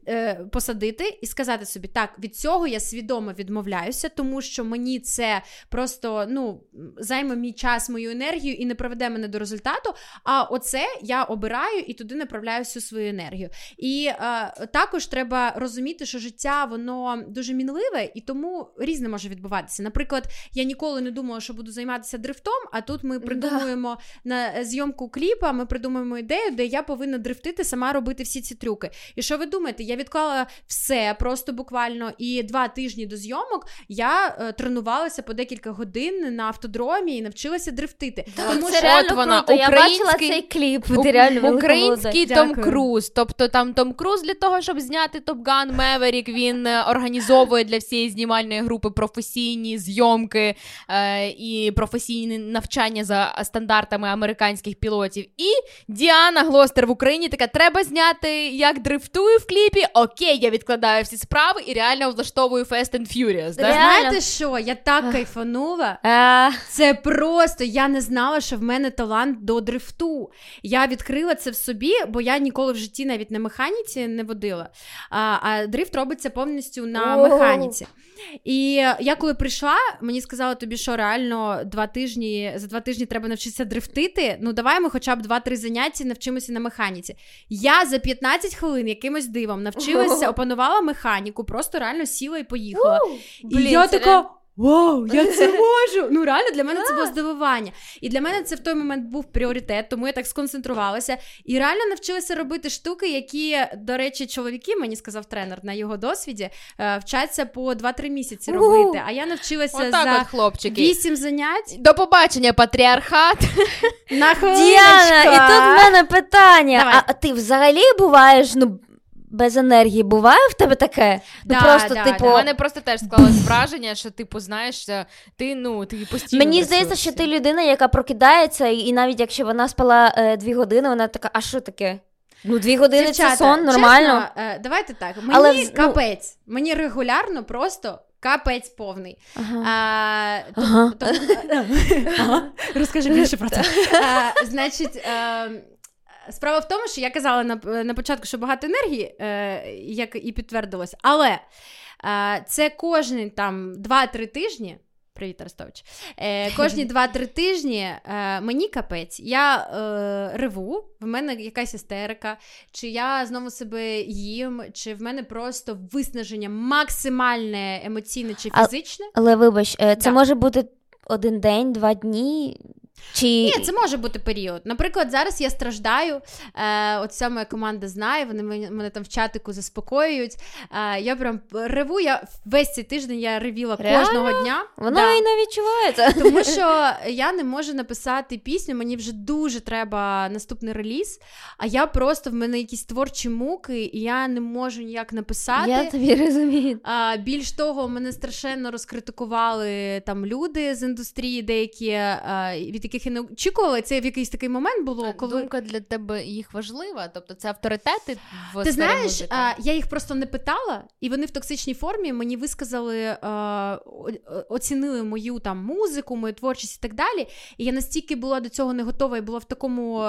Е, Посадити і сказати собі, так, від цього я свідомо відмовляюся, тому що мені це просто ну, займе мій час, мою енергію і не приведе мене до результату. А оце я обираю і туди направляю всю свою енергію. І е, також треба розуміти, що життя воно дуже мінливе і тому різне може відбуватися. Наприклад, я ніколи не думала, що буду займатися дрифтом, а тут ми придумуємо на зйомку кліпа, ми придумуємо ідею, де я повинна дрифтити, сама робити всі ці трюки. І що ви думаєте? Я відклала все просто буквально і два тижні до зйомок я е, тренувалася по декілька годин на автодромі і навчилася дрифтити. Так, Тому це що реально от вона, круто. Я бачила цей кліп. Ти реально Український. Том Дякую. Круз. Тобто там Том Круз для того, щоб зняти Top Gun Maverick, він е, організовує для всієї знімальної групи професійні зйомки е, і професійне навчання за стандартами американських пілотів. І Діана Глостер в Україні така: треба зняти, як дрифтую в кліпі. Окей, я відкладаю всі справи і реально влаштовую Fast and Furious. Да? Знаєте що? Я так кайфанула. Це просто я не знала, що в мене талант до дрифту. Я відкрила це в собі, бо я ніколи в житті навіть на механіці не водила. А, а дрифт робиться повністю на механіці. І я коли прийшла, мені сказали тобі, що реально два тижні за два тижні треба навчитися дрифтити. Ну давай ми хоча б два-три заняття навчимося на механіці. Я за 15 хвилин якимось дивом навчилася, [LAUGHS] опанувала механіку, просто реально сіла і поїхала. І я це така. Вау, я це [LAUGHS] можу! Ну реально для мене це було здивування. І для мене це в той момент був пріоритет, тому я так сконцентрувалася і реально навчилася робити штуки, які, до речі, чоловіки, мені сказав тренер на його досвіді, е, вчаться по 2-3 місяці робити. А я навчилася Отак за от, хлопчики. 8 занять До побачення, патріархат. на. Діана, і тут в мене питання. Давай. А ти взагалі буваєш, ну, без енергії буває в тебе таке? Ну просто, да, типу. да. У мене просто теж склалось враження, що типу, знаєш, е, ти ну ти постійно. Мені здається, що ти людина, яка прокидається, і навіть якщо вона спала е, дві години, вона така, а що таке? Ну, дві години Дівчата, це сон, нормально. Чесно, е, давайте так. Мені Але ну- капець. Мені регулярно просто капець повний. Ага. А, то- Ага. то- [LAUGHS] Ага. [LAUGHS] Розкажи більше про це. [LAUGHS] А, Значить, е, справа в тому, що я казала на, на початку, що багато енергії, е, як і підтвердилось, але е, це кожні там 2-3 тижні. Привіт, Арестович. Е, кожні [LAUGHS] 2-3 тижні е, мені капець. Я е, реву, в мене якась істерика, чи я знову себе їм, чи в мене просто виснаження максимальне емоційне чи фізичне. Але вибач, е, це Да. може бути один день, два дні. Чи... Ні, це може бути період. Наприклад, зараз я страждаю. Е, От вся моя команда знає, вони мене, мене там в чатику заспокоюють. Е, Я прям реву. Я весь цей тиждень я ревіла Реально? кожного дня. Воно Да. і не відчувається. Тому що [LAUGHS] я не можу написати пісню, мені вже дуже треба наступний реліз, а я просто в мене якісь творчі муки, і я не можу ніяк написати. Я тобі розумію. А, більш того, мене страшенно розкритикували там люди з індустрії, деякі а, від яких я не очікувала. Це в якийсь такий момент було, коли Думка для тебе їх важлива, тобто це авторитети в ти знаєш, а, я їх просто не питала, і вони в токсичній формі мені висказали, а, о- о- оцінили мою там музику, мою творчість і так далі. І я настільки була до цього не готова і була в такому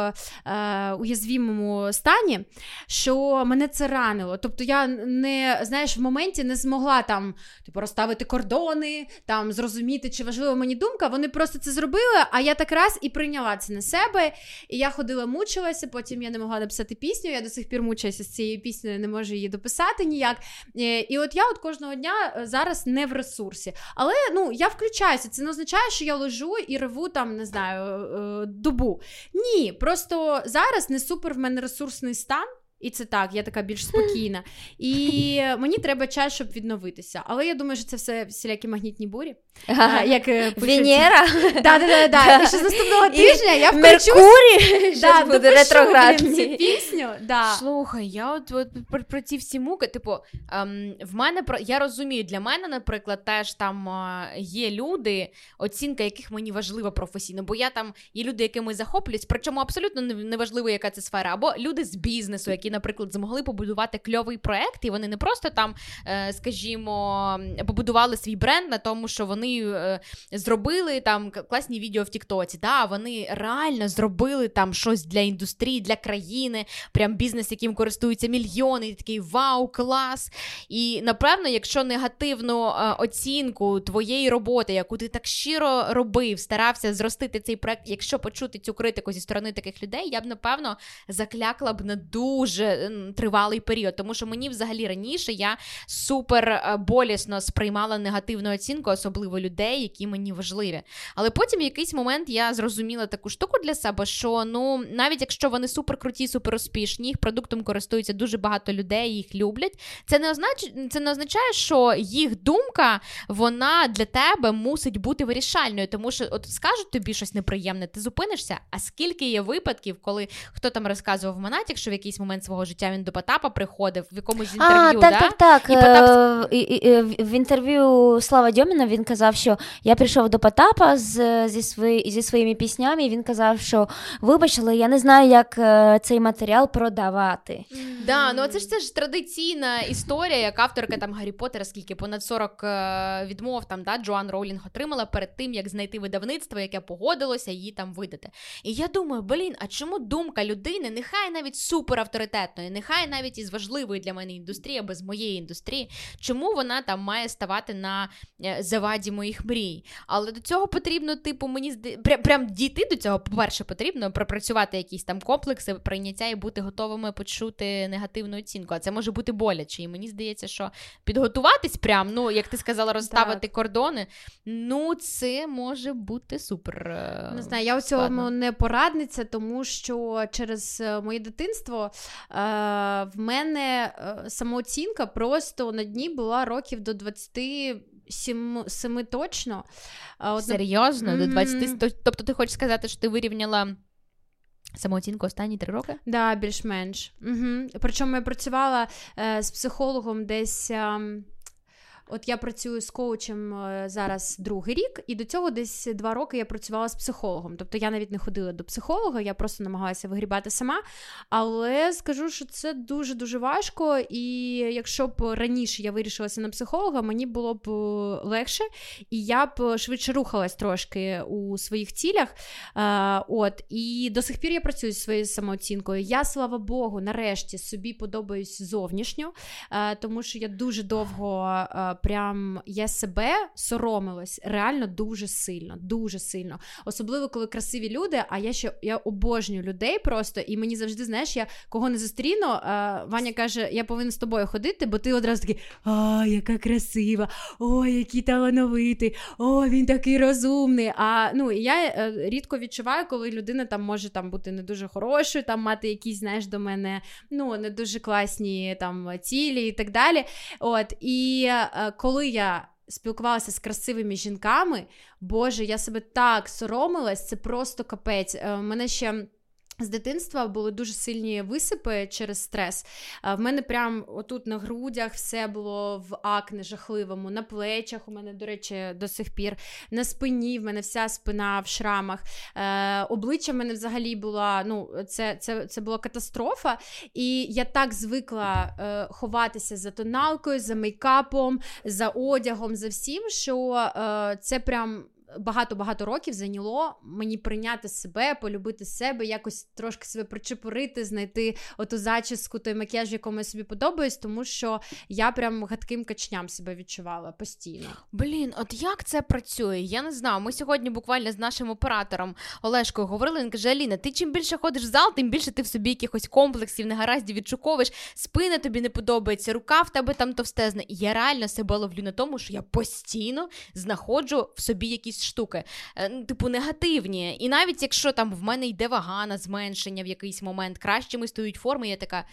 е, уязвімому стані, що мене це ранило. Тобто я не знаєш, в моменті не змогла там типу розставити кордони, там зрозуміти, чи важлива мені думка. Вони просто це зробили, а я так раз і прийняла це на себе. І я ходила, мучилася, потім я не могла написати пісню. Я до сих пір мучаюся з цією піснею, не можу її дописати ніяк. Е, І от я от кожного дня е, зараз не в ресурсі. Але ну я включаюся. Це не означає, що я лежу і реву там, не знаю, е, добу. Ні, просто зараз не супер в мене ресурсний стан. І це так, я така більш спокійна. І мені треба час, щоб відновитися. Але я думаю, що це все всілякі магнітні бурі. А, як е. Венера, Да, да, да, да. І ще з наступного тижня я включусь, Меркурій, [LAUGHS] да, буде ретроградний. пісню. Да. Слухай, я от, от про, про ці всі муки, типу, ем, в мене про я розумію, для мене, наприклад, теж там е, є люди, оцінка яких мені важлива професійно, бо я там є люди, якими захоплююсь, причому абсолютно не- неважливо, яка це сфера, або люди з бізнесу, які, наприклад, змогли побудувати кльовий проект, і вони не просто там, е, скажімо, побудували свій бренд на тому, що вони е, зробили там класні відео в Тіктоці. Да, вони реально зробили там щось для індустрії, для країни, прям бізнес, яким користуються мільйони, і такий вау, клас. І напевно, якщо негативну е, оцінку твоєї роботи, яку ти так щиро робив, старався зростити цей проект, якщо почути цю критику зі сторони таких людей, я б напевно заклякла б на дуже м, тривалий період. Тому що мені взагалі раніше я супер е, болісно сприймала негативну оцінку, особливо людей, які мені важливі. Але потім в якийсь момент я зрозуміла таку штуку для себе, що ну навіть якщо вони супер круті, супер успішні, їх продуктом користуються дуже багато людей, їх люблять. Це не означає, це не означає, що їх думка вона для тебе мусить бути вирішальною, тому що от скажуть тобі щось неприємне, ти зупинишся. А скільки є випадків, коли хто там розказував в Монатік, що в якийсь момент свого життя він до Потапа приходив в якомусь А, інтерв'ю, так, да? так, так. І Потап- Е, В інтерв'ю Слава Дьоміна він казав, що я прийшов до Потапа з, зі, свої, зі своїми піснями, і він казав, що вибач, але я не знаю, як е, цей матеріал продавати. Да, ну це ж це ж традиційна історія, як авторка там Гаррі Поттера, скільки понад 40 е, відмов там да, Джоан Роулінг отримала перед тим, як знайти видавництво, яке погодилося її там видати. І я думаю, блін, а чому думка людини, нехай навіть супер авторитетної, нехай навіть із важливої для мене індустрії або з моєї індустрії, чому вона там має ставати на е, заваді моїх мрій? Але до цього потрібно, типу, мені прям, прям дійти до цього, по-перше, потрібно пропрацювати якісь там комплекси прийняття і бути готовими почути негативну оцінку. А це може бути боляче. І мені здається, що підготуватись прям, ну як ти сказала, розставити кордони. Ну, це може бути супер. е, Не знаю, я у цьому не порадниця, тому що через е, моє дитинство в мене е, самооцінка просто на дні була років до 27 семи точно. А от, Серйозно, до Мгм. 20. То- Тобто ти хочеш сказати, що ти вирівняла самооцінку останні три роки? Да, більш-менш. Угу. Причому я працювала е, з психологом десь. ем, От я працюю з коучем е, зараз другий рік, і до цього десь два роки я працювала з психологом. Тобто я навіть не ходила до психолога, я просто намагалася вигрібати сама. Але скажу, що це дуже дуже важко. І якщо б раніше я вирішилася на психолога, мені було б е, легше, і я б швидше рухалась трошки у своїх цілях. Е, от і до сих пір я працюю зі своєю самооцінкою. Я, слава Богу, нарешті собі подобаюсь зовнішньо, тому що я дуже довго прям я себе соромилась реально дуже сильно, дуже сильно. Особливо коли красиві люди. А я ще я обожнюю людей просто, і мені завжди знаєш, я кого не зустріну. А, Ваня каже: Я повинен з тобою ходити, бо ти одразу такий, а, яка красива, ой, який талановитий, о, він такий розумний. А ну і я е, рідко відчуваю, коли людина там може там бути не дуже хорошою, там мати якісь, знаєш, до мене ну не дуже класні там цілі і так далі. От і е, коли я. Спілкувалася з красивими жінками, Боже, я себе так соромилась, це просто капець. Е, мене ще з дитинства були дуже сильні висипи через стрес. В мене прям отут на грудях все було в акне жахливому, на плечах у мене, до речі, до сих пір, на спині в мене вся спина в шрамах. Е, Обличчя в мене взагалі була, ну, це це, це була катастрофа. І я так звикла е, ховатися за тоналкою, за мейкапом, за одягом, за всім, що е, це прям багато-багато років зайняло мені прийняти себе, полюбити себе, якось трошки себе причепурити, знайти оту зачіску, той макіяж, якому я собі подобаюсь, тому що я прям гадким качням себе відчувала постійно. Блін, от як це працює? Я не знаю. Ми сьогодні буквально з нашим оператором Олешкою говорили. Він каже: Аліна, ти чим більше ходиш в зал, тим більше ти в собі якихось комплексів, негараздів відшуковуєш, спина тобі не подобається, рука в тебе там товстезна. І я реально себе ловлю на тому, що я постійно знаходжу в собі якісь якісь штуки, е, ну, типу, негативні. І навіть якщо там в мене йде вага на зменшення в якийсь момент, кращими стають форми, я така.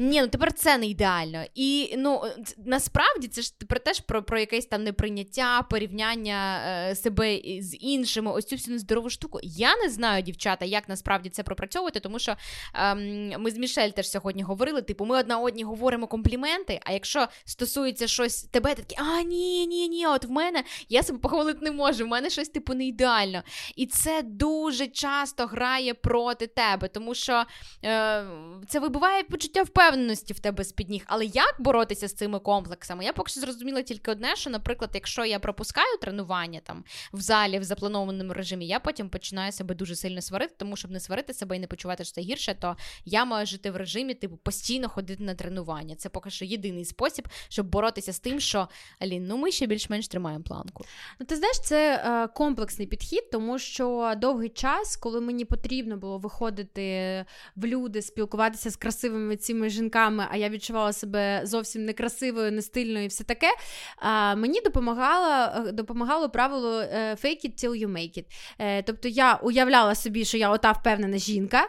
Ні, ну тепер це не ідеально. І ну насправді це ж про теж про про якесь там неприйняття, порівняння е, себе з іншими, ось цю всю нездорову штуку. Я не знаю, дівчата, як насправді це пропрацьовувати, тому що е, ми з Мішель теж сьогодні говорили: типу, ми одна одні говоримо компліменти. А якщо стосується щось тебе, ти такий, а ні, ні, ні, от в мене я себе похвалити не можу, в мене щось типу не ідеально. І це дуже часто грає проти тебе, тому що е, це вибиває почуття впевненості впевненості в тебе з-під ніг. Але як боротися з цими комплексами? Я поки що зрозуміла тільки одне, що, наприклад, якщо я пропускаю тренування там в залі в запланованому режимі, я потім починаю себе дуже сильно сварити, тому щоб не сварити себе і не почувати що це гірше, то я маю жити в режимі, типу, постійно ходити на тренування. Це поки що єдиний спосіб, щоб боротися з тим, що Алін, ну ми ще більш-менш тримаємо планку. Ну, ти знаєш, це е, комплексний підхід, тому що довгий час, коли мені потрібно було виходити в люди, спілкуватися з красивими цими жінками, а я відчувала себе зовсім некрасивою, нестильною і все таке. А, Мені допомагало е, допомагало правило е, fake it till you make it. Е, тобто я уявляла собі, що я ота впевнена жінка.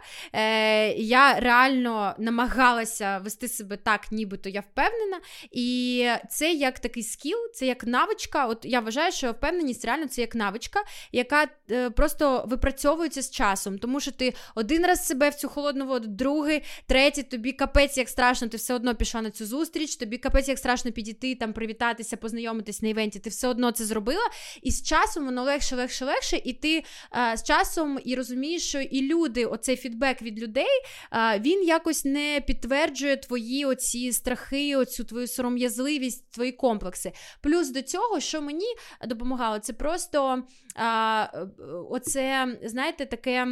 Я реально намагалася вести себе так, нібито я впевнена. І це як такий скіл, це як навичка. От я вважаю, що впевненість реально це як навичка, яка просто випрацьовується з часом, тому що ти один раз себе в цю холодну воду, другий, третій, тобі капець як страшно, ти все одно пішла на цю зустріч, тобі капець як страшно підійти, там привітатися, познайомитись на івенті, ти все одно це зробила. І з часом воно легше, легше, легше, і ти а, з часом і розумієш, що і люди, оцей фідбек від людей, а, він якось не підтверджує твої оці страхи, оцю твою сором'язливість, твої комплекси. Плюс до цього, що мені допомагало, це просто а, оце, знаєте, таке.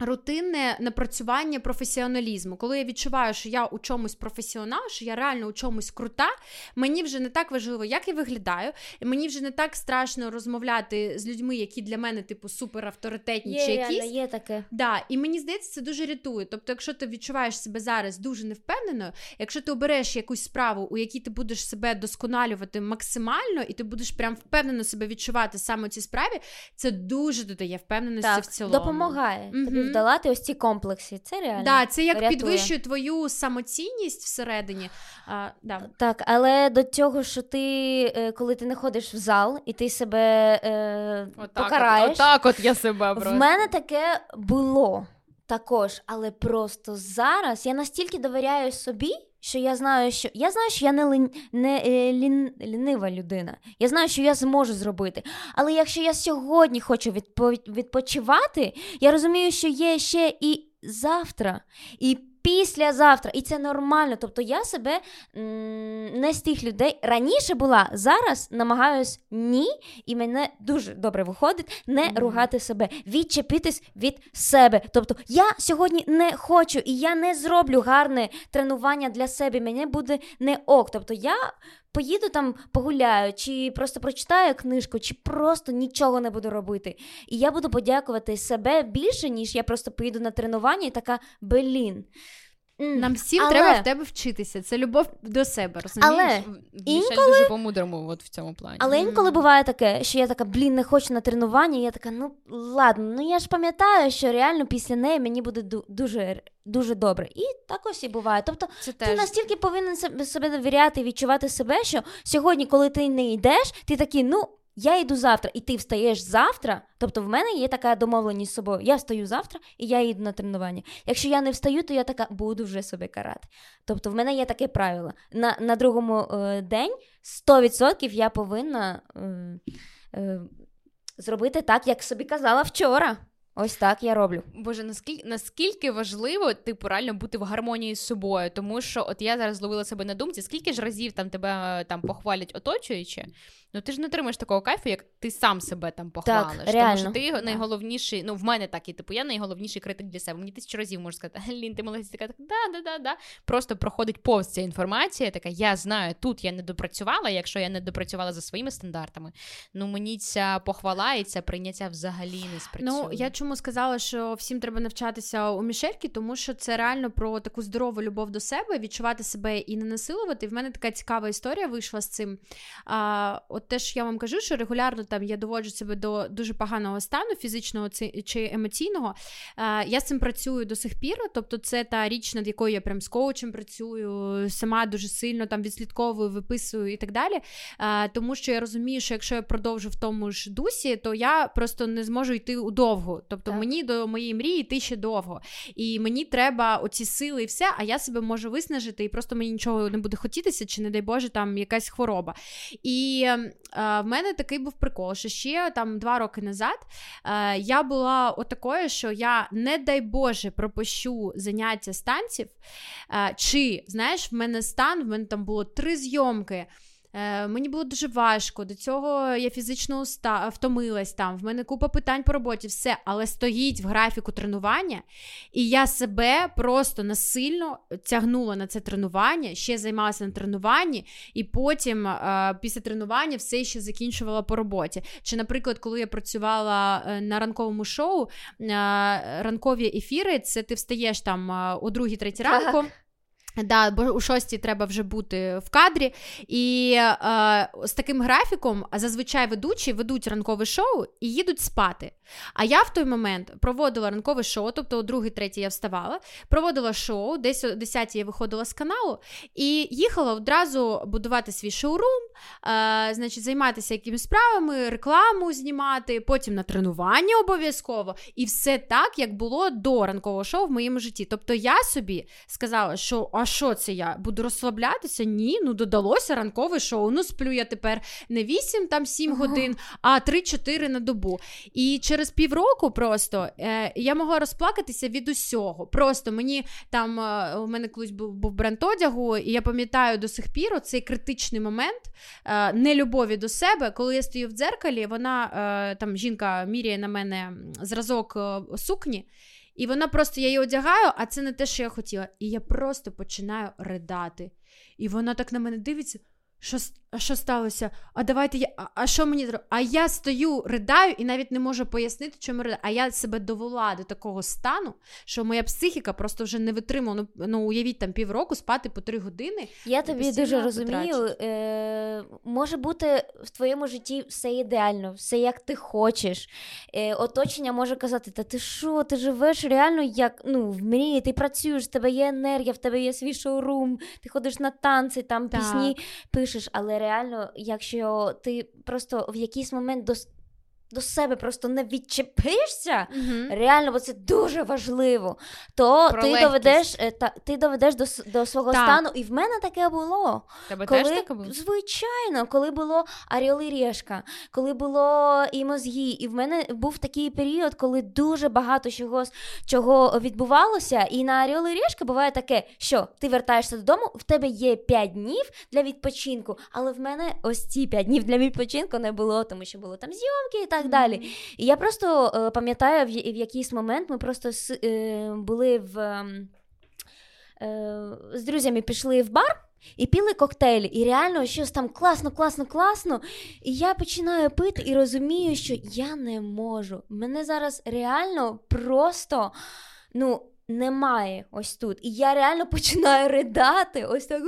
Рутинне напрацювання професіоналізму, коли я відчуваю, що я у чомусь професіонал, що я реально у чомусь крута, мені вже не так важливо, як я виглядаю, і мені вже не так страшно розмовляти з людьми, які для мене, типу, супер авторитетні є, чи якісь. Є, є таке. Да, І мені здається, це дуже рятує. Тобто, якщо ти відчуваєш себе зараз дуже невпевненою, якщо ти обереш якусь справу, у якій ти будеш себе досконалювати максимально, і ти будеш прям впевнено себе відчувати саме у цій справі, це дуже додає впевненості так, в цілому. Допомагає. Угу вдолати ось ці комплекси. Це реально. Да, Це як рятує. підвищує твою самоцінність всередині. А, да. Так, але до цього, що ти, е, коли ти не ходиш в зал і ти себе е, отак покараєш. От, отак от я себе просто. В мене таке було також, але просто зараз я настільки довіряю собі. Що я знаю, що я знаю, що я не лін... не е, лін... лінива людина. Я знаю, що я зможу зробити. Але якщо я сьогодні хочу відпо... відпочивати, я розумію, що є ще і завтра, і післязавтра. І це нормально. Тобто я себе м- не з тих людей раніше була, зараз намагаюсь ні, і мене дуже добре виходить не mm-hmm. ругати себе, відчепитись від себе. Тобто я сьогодні не хочу і я не зроблю гарне тренування для себе. Мені буде не ок. Тобто я поїду там погуляю, чи просто прочитаю книжку, чи просто нічого не буду робити. І я буду подякувати себе більше, ніж я просто поїду на тренування і така блін. Нам всім але... треба в тебе вчитися. Це любов до себе. розумієш? Але інколи... дуже по-мудрому от в цьому плані. Але інколи буває таке, що я така, блін, не хочу на тренування. І я така, ну ладно, ну я ж пам'ятаю, що реально після неї мені буде дуже дуже добре. І так ось і буває. Тобто Це ти теж... настільки повинен себе довіряти і відчувати себе, що сьогодні, коли ти не йдеш, ти такий, ну я йду завтра, і ти встаєш завтра. Тобто в мене є така домовленість з собою. Я встаю завтра і я йду на тренування. Якщо я не встаю, то я така буду вже себе карати. Тобто, в мене є таке правило. На на другому е, день 100% я повинна е, е, зробити так, як собі казала вчора. Ось так я роблю. Боже, наскільки наскільки важливо типу реально бути в гармонії з собою, тому що от я зараз зловила себе на думці, скільки ж разів там тебе там похвалять оточуючи, ну ти ж не отримаєш такого кайфу, як ти сам себе там похвалиш. Так, реально. Тому що ти найголовніший, ну в мене так і типу, я найголовніший критик для себе. Мені тисячу разів можу сказати, Лін, ти молодець, така да, да, да, да. Просто проходить повз ця інформація. Така я знаю, тут я не допрацювала. Якщо я не допрацювала за своїми стандартами, ну мені ця похвала і ця прийняття взагалі не спрацює. Ну я чому сказала, що всім треба навчатися у мішельки, тому що це реально про таку здорову любов до себе, відчувати себе і не насилувати. В мене така цікава історія вийшла з цим. А, От теж я вам кажу, що регулярно там я доводжу себе до дуже поганого стану, фізичного чи емоційного. Я з цим працюю до сих пір. Тобто, це та річ, над якою я прям з коучем працюю, сама дуже сильно там відслідковую, виписую і так далі. Тому що я розумію, що якщо я продовжу в тому ж дусі, то я просто не зможу йти удовго. Тобто так. мені до моєї мрії йти ще довго. І мені треба оці сили і все, а я себе можу виснажити, і просто мені нічого не буде хотітися, чи, не дай Боже, там якась хвороба. І е, в мене такий був прикол, що ще там два роки назад я була отакою, що я, не дай Боже, пропущу заняття станців. Чи, знаєш, в мене стан, в мене там було три зйомки. Е, Мені було дуже важко. До цього я фізично уста... втомилась там. В мене купа питань по роботі, все, але стоїть в графіку тренування, і я себе просто насильно тягнула на це тренування, ще займалася на тренуванні, і потім е, після тренування все ще закінчувала по роботі. Чи, наприклад, коли я працювала е, на ранковому шоу, е, ранкові ефіри, це ти встаєш там о другій, третій ранку. Да, бо у шостій треба вже бути в кадрі. І е, з таким графіком зазвичай ведучі ведуть ранкове шоу і їдуть спати. А я в той момент проводила ранкове шоу, тобто о другій, третій я вставала, проводила шоу, десь о 10 я виходила з каналу і їхала одразу будувати свій шоурум, е, значить, займатися якимись справами, рекламу знімати, потім на тренування обов'язково. І все так, як було до ранкового шоу в моєму житті. Тобто я собі сказала, що а що це я буду розслаблятися? Ні, ну додалося ранкове шоу. Ну, сплю я тепер не 8 там 7 годин, а 3-4 на добу. І через півроку просто е, я могла розплакатися від усього. Просто мені там е, у мене колись був був бренд одягу, і я пам'ятаю до сих пір цей критичний момент е, нелюбові до себе, коли я стою в дзеркалі, вона е, там жінка міряє на мене зразок е, сукні. І вона просто я її одягаю, а це не те, що я хотіла. І я просто починаю ридати. І вона так на мене дивиться. Що а що сталося? А давайте я. А, а що мені зробити? А я стою, ридаю і навіть не можу пояснити, чому ридаю. А я себе довела до такого стану, що моя психіка просто вже не витримала. Ну, ну уявіть там півроку спати по три години. Я тобі дуже розумію. Е, Може бути в твоєму житті все ідеально, все як ти хочеш. Е, Оточення може казати: Та ти що, ти живеш реально як ну, в мрії, ти працюєш, в тебе є енергія, в тебе є свій шоурум, ти ходиш на танці, там так. пісні пишеш. Але реально, якщо ти просто в якийсь момент дос до себе просто не відчепишся, uh реально, бо це дуже важливо, то Про ти легкість. доведеш е, та, ти доведеш до до свого так. стану. І в мене таке було. Тебе коли, теж таке було? Звичайно, коли було Аріол і Решка, коли було і мозги, і в мене був такий період, коли дуже багато чого чого відбувалося. І на Аріол і Решка буває таке, що ти вертаєшся додому, в тебе є 5 днів для відпочинку, але в мене ось ці 5 днів для відпочинку не було, тому що було там зйомки і так далі. І я просто е, пам'ятаю, в, в якийсь момент ми просто с, е, були в. Ем, е, з друзями пішли в бар, І піли коктейлі, і реально щось там класно, класно, класно. І я починаю пити і розумію, що я не можу. Мене зараз реально просто ну, немає ось тут. І я реально [LAUGHS] починаю ридати. Ось так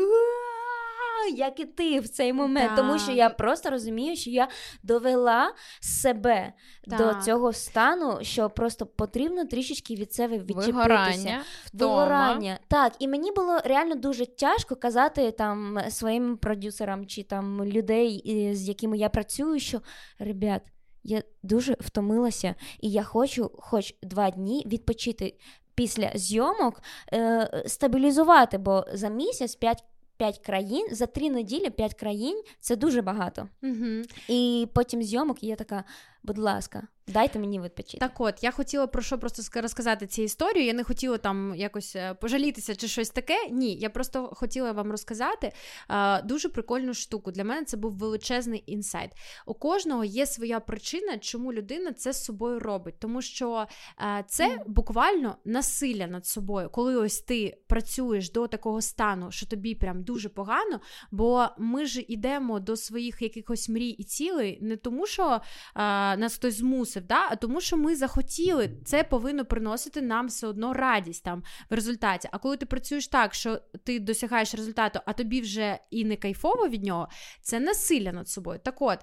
як і ти в цей момент, так. тому що я просто розумію, що я довела себе так. до цього стану, що просто потрібно трішечки від себе відчепитися. Вигорання, Вигорання. Так, і мені було реально дуже тяжко казати там своїм продюсерам чи там людей, з якими я працюю, що ребят. Я дуже втомилася, і я хочу, хоч два дні відпочити після зйомок, е, стабілізувати, бо за місяць 5 5 країн за три неділі 5 країн це дуже багато. Угу. І потім зйомок і є така, будь ласка, Дайте мені відпочити. Так от, я хотіла про що просто розказати цю історію. Я не хотіла там якось е, пожалітися чи щось таке. Ні, я просто хотіла вам розказати а, дуже прикольну штуку. Для мене це був величезний інсайт. У кожного є своя причина, чому людина це з собою робить. Тому що а, це mm. буквально насилля над собою, коли ось ти працюєш до такого стану, що тобі прям дуже погано. Бо ми ж ідемо до своїх якихось мрій і цілей, не тому, що а, нас хтось змусив змусив, да? а тому, що ми захотіли, це повинно приносити нам все одно радість там в результаті. А коли ти працюєш так, що ти досягаєш результату, а тобі вже і не кайфово від нього, це насилля над собою. Так от,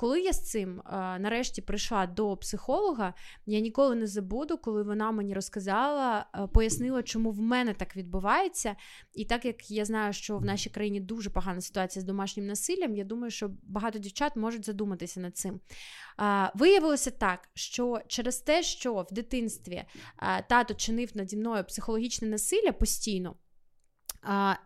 коли я з цим нарешті прийшла до психолога, я ніколи не забуду, коли вона мені розказала, пояснила, чому в мене так відбувається. І так як я знаю, що в нашій країні дуже погана ситуація з домашнім насиллям, я думаю, що багато дівчат можуть задуматися над цим. Виявилося так, що через те, що в дитинстві тато чинив наді мною психологічне насилля постійно,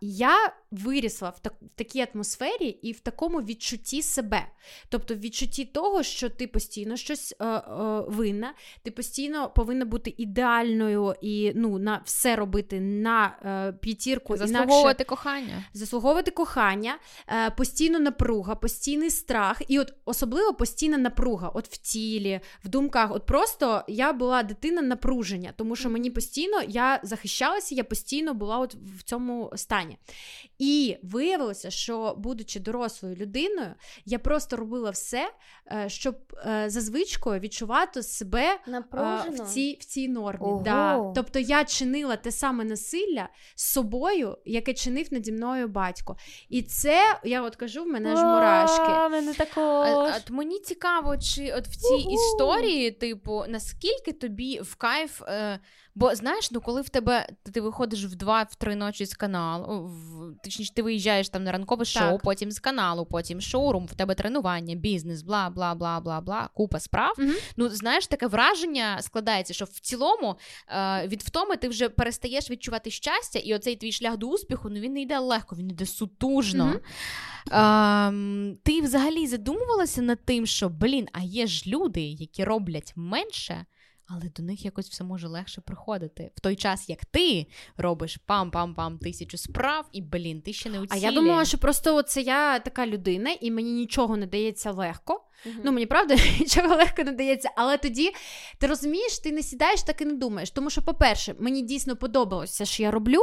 я вирісла в, так, в такій атмосфері і в такому відчутті себе. Тобто, в відчутті того, що ти постійно щось е, е, винна, ти постійно повинна бути ідеальною і ну, на все робити на е, п'ятірку. Заслуговувати інакше, кохання. Заслуговувати кохання, е, постійно напруга, постійний страх, і от особливо постійна напруга, от в тілі, в думках. От просто я була дитина напруження, тому що мені постійно я захищалася, я постійно була от в цьому стані. І виявилося, що, будучи дорослою людиною, я просто робила все, е, щоб е, за звичкою відчувати себе е, в цій в цій нормі. Да. Тобто я чинила те саме насилля з собою, яке чинив наді мною батько. І це, я от кажу, в мене ж мурашки. Мене також. От мені цікаво, чи от в цій історії, типу, наскільки тобі в кайф. Е, Бо знаєш, ну коли в тебе ти виходиш в 2-3 ночі з каналу, в, точніше, ти виїжджаєш там на ранкове шоу, так. потім з каналу, потім шоурум, в тебе тренування, бізнес, бла, бла, бла, бла, бла, купа справ. Угу. Ну, знаєш, таке враження складається, що в цілому е, від втоми ти вже перестаєш відчувати щастя, і оцей твій шлях до успіху, ну він не йде легко, він йде сутужно. Угу. Е, ти взагалі задумувалася над тим, що блін, а є ж люди, які роблять менше але до них якось все може легше приходити. В той час, як ти робиш пам-пам-пам тисячу справ, і блін, ти ще не у А я думала, що просто це я така людина, і мені нічого не дається легко. Uh-huh. Ну, мені правда [LAUGHS] нічого легко не дається, але тоді ти розумієш, ти не сідаєш, так і не думаєш. Тому що, по-перше, мені дійсно подобалося, що я роблю.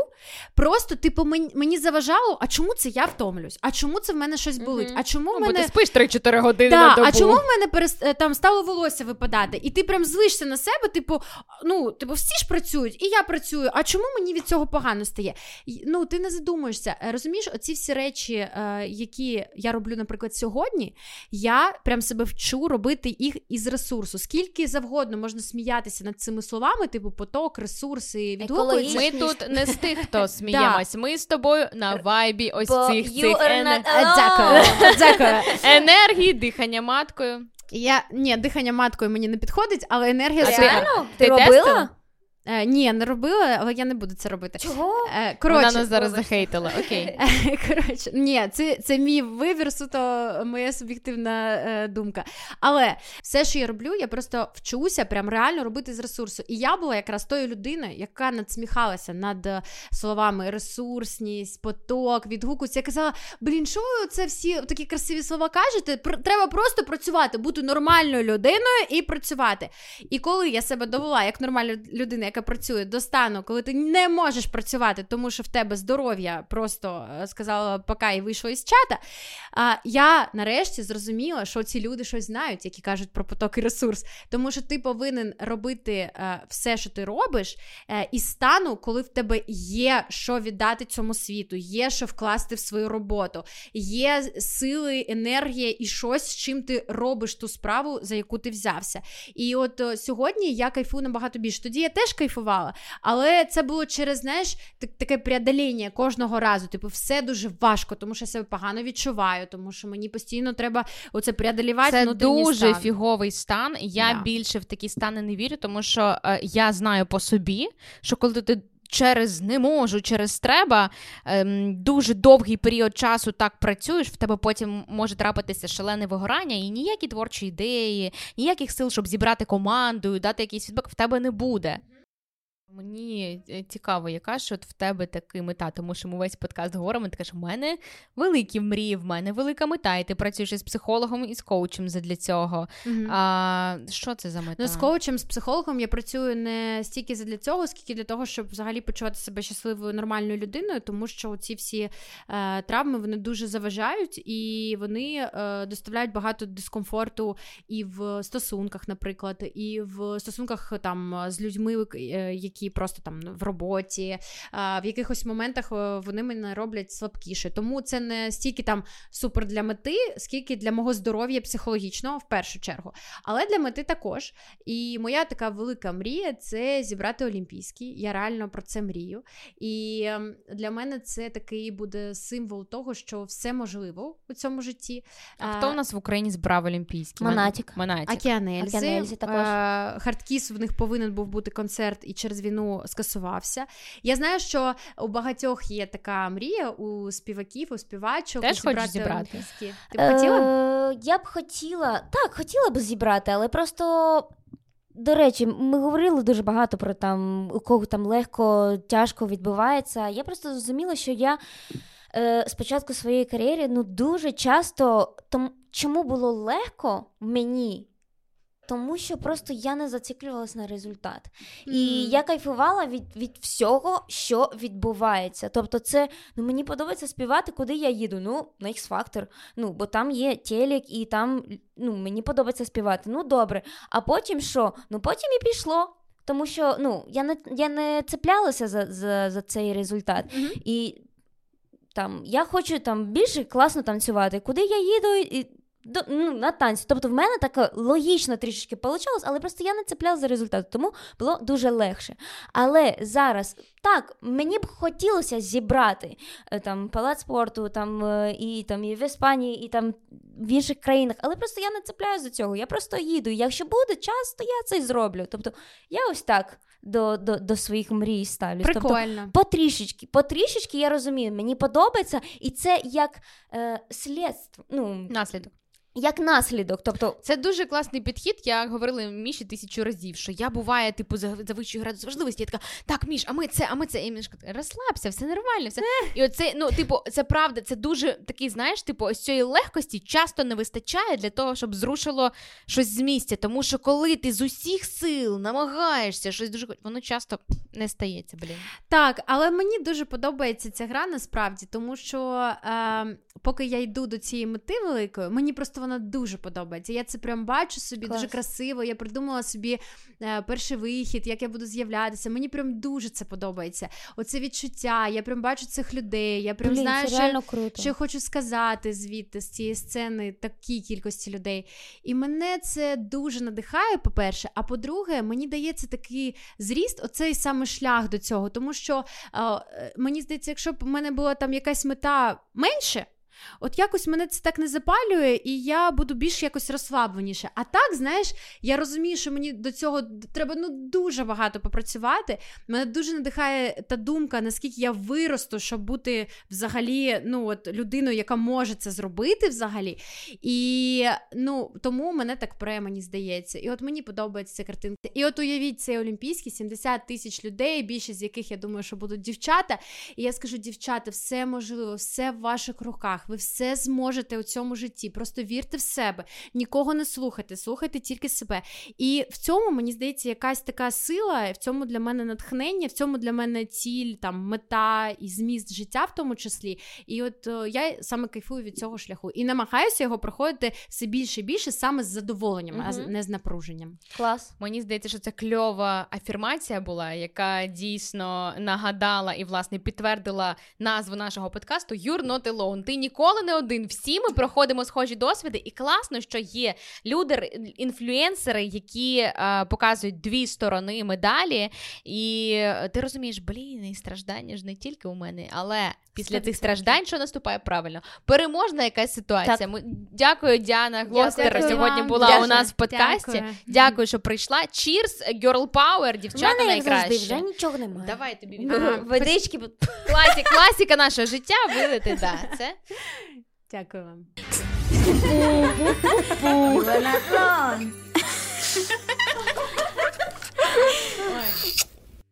Просто, типу, мені, заважало, а чому це я втомлюсь? А чому це в мене щось болить? Uh-huh. А чому в мене... Бо ти спиш 3-4 години. Да, на добу. А чому в мене перест... Е, там стало волосся випадати? І ти прям злишся на себе, типу, ну, типу, всі ж працюють, і я працюю. А чому мені від цього погано стає? Ну, ти не задумуєшся. Е, розумієш, оці всі речі, е, які я роблю, наприклад, сьогодні, я прям себе вчу робити їх із ресурсу. Скільки завгодно можна сміятися над цими словами, типу поток, ресурси, відгукуються. Ми тут не з тих, хто [LAUGHS] сміємось. Ми з тобою на вайбі ось цих цих [LAUGHS] енергії, дихання маткою. Я ні, дихання маткою мені не підходить, але енергія Ти робила? Е, Ні, не робила, але я не буду це робити. Чого? Е, коротше, Вона нас зараз захейтила. Окей. [LAUGHS] Коротше, ні, це це мій вибір, суто моя суб'єктивна е, думка. Але все, що я роблю, я просто вчуся прям реально робити з ресурсу. І я була якраз тою людиною, яка надсміхалася над словами ресурсність, поток, відгукується. Я казала: блін, що ви це всі такі красиві слова кажете? Треба просто працювати, бути нормальною людиною і працювати. І коли я себе довела як нормальна людина, яка працює до стану, коли ти не можеш працювати, тому що в тебе здоров'я просто е, сказала пока і вийшло із чата. А я нарешті зрозуміла, що ці люди щось знають, які кажуть про поток і ресурс. Тому що ти повинен робити все, що ти робиш, а, із стану, коли в тебе є що віддати цьому світу, є що вкласти в свою роботу, є сили, енергія і щось, чим ти робиш ту справу, за яку ти взявся. І от сьогодні я кайфую набагато більше. Тоді я теж кайфувала, але це було через знаєш, таке преодоління кожного разу. Типу, все дуже важко, тому що я себе погано відчуваю, тому що мені постійно треба оце преодолівати. Це дуже стан. фіговий стан. Я Да. більше в такі стани не вірю, тому що е, я знаю по собі, що коли ти. Через не можу, через треба ем, дуже довгий період часу так працюєш, в тебе потім може трапитися шалене вигорання, і ніякі творчі ідеї, ніяких сил, щоб зібрати команду, і дати якийсь фідбек, в тебе не буде. Мені е, цікаво, яка ж от в тебе така мета, тому що ми весь подкаст говоримо, ти кажеш, у мене великі мрії, в мене велика мета, і ти працюєш із психологом і з коучем задля цього. Мгм. А, що це за мета? Ну, з коучем, з психологом я працюю не стільки для цього, скільки для того, щоб взагалі почувати себе щасливою нормальною людиною, тому що ці всі е, травми вони дуже заважають і вони е, доставляють багато дискомфорту і в стосунках, наприклад, і в стосунках там з людьми, е, які просто там в роботі, в якихось моментах е, вони мене роблять слабкіше. Тому це не стільки там супер для мети, скільки для мого здоров'я психологічного в першу чергу. Але для мети також. І моя така велика мрія це зібрати Олімпійський. Я реально про це мрію. І ем, для мене це такий буде символ того, що все можливо у цьому житті. А хто у нас в Україні збрав Олімпійський? Монатік. Монатік. Океанельзи. Океанельзи також. Хардкіс в них повинен був бути концерт і через війну скасувався. Я знаю, що у багатьох є така мрія у співаків, у співачок Теж зібрати зібрати? Олімпійські. Ти б хотіла? Е, я б хотіла, так, хотіла б зібрати, але просто. До речі, ми говорили дуже багато про там, у кого там легко, тяжко відбувається. Я просто зрозуміла, що я е, спочатку своєї кар'єри ну, дуже часто том, чому було легко мені? Тому що просто я не зациклювалася на результат. І Мгм. я кайфувала від, від всього, що відбувається. Тобто, це ну, мені подобається співати, куди я їду. Ну, на X-Factor. Ну, бо там є телек, і там ну, мені подобається співати. Ну, добре. А потім що? Ну, потім і пішло. Тому що ну, я не, я не цеплялася за, за, за цей результат. Мгм. І там я хочу там більше класно танцювати. Куди я їду і до, ну, на танці. Тобто в мене таке логічно трішечки вийшло, але просто я не цепляла за результат, тому було дуже легше. Але зараз так, мені б хотілося зібрати е, там палац спорту, там е, і там і в Іспанії, і там в інших країнах, але просто я не цепляю за цього. Я просто їду. Якщо буде час, то я це й зроблю. Тобто я ось так до, до, до своїх мрій ставлюсь. Тобто, Прикольно. Потрішечки, потрішечки я розумію, мені подобається, і це як е, слідство, ну, Наслідок. Як наслідок. Тобто, Це дуже класний підхід. Я говорила Міші тисячу разів, що я буває, типу, за- завищую градус важливості. Я така, так, Міш, а ми це, а ми це. І Мішка розслабся, все нормально. Все. І оце, ну, типу, це правда, це дуже такий, знаєш, типу, ось цієї легкості часто не вистачає для того, щоб зрушило щось з місця. Тому що коли ти з усіх сил намагаєшся щось дуже воно часто не стається, блін. Так, але мені дуже подобається ця гра насправді, тому що е, поки я йду до цієї мети великої, мені просто вона дуже подобається. Я це прям бачу собі Клас. дуже красиво. Я придумала собі е, перший вихід, як я буду з'являтися. Мені прям дуже це подобається. Оце відчуття. Я прям бачу цих людей. Я прям блін, знаю, що круто. що я хочу сказати звідти з цієї сцени такій кількості людей. І мене це дуже надихає, по-перше. А по-друге, мені дається такий зріст, оцей саме шлях до цього. Тому що е, мені здається, якщо б у мене була там якась мета менше. От якось мене це так не запалює, і я буду більш якось розслабленіше. А так, знаєш, я розумію, що мені до цього треба ну дуже багато попрацювати. Мене дуже надихає та думка, наскільки я виросту, щоб бути взагалі ну, от, людиною, яка може це зробити взагалі. І ну, тому мене так пре, мені здається. І от мені подобається ця картинка. І от уявіть цей Олімпійський 70 тисяч людей, більшість з яких я думаю, що будуть дівчата. І я скажу, дівчата, все можливо, все в ваших руках. Руках. Ви все зможете у цьому житті. Просто вірте в себе, нікого не слухайте, слухайте тільки себе. І в цьому мені здається якась така сила, в цьому для мене натхнення, в цьому для мене ціль, там мета і зміст життя, в тому числі. І от о, я саме кайфую від цього шляху і намагаюся його проходити все більше і більше саме з задоволенням, угу. а не з напруженням. Клас. Мені здається, що це кльова афірмація була, яка дійсно нагадала і власне підтвердила назву нашого подкасту You're not alone. Ти ніколи не один. Всі ми проходимо схожі досвіди, і класно, що є люди, інфлюенсери, які е, показують дві сторони медалі, і ти розумієш, блін, і страждання ж не тільки у мене, але після цих страждань, що наступає правильно, переможна якась ситуація. Ми дякую, Діана Глостер. Дякую Сьогодні вам. була Дякую. у нас в подкасті. Дякую. Дякую, що прийшла. Cheers, girl power, дівчата мене, як завжди, найкраще. вже нічого немає. Давай тобі А, відповім. Водички. Класі, класіка нашого життя вилити. Да, це Дякую вам. Ой.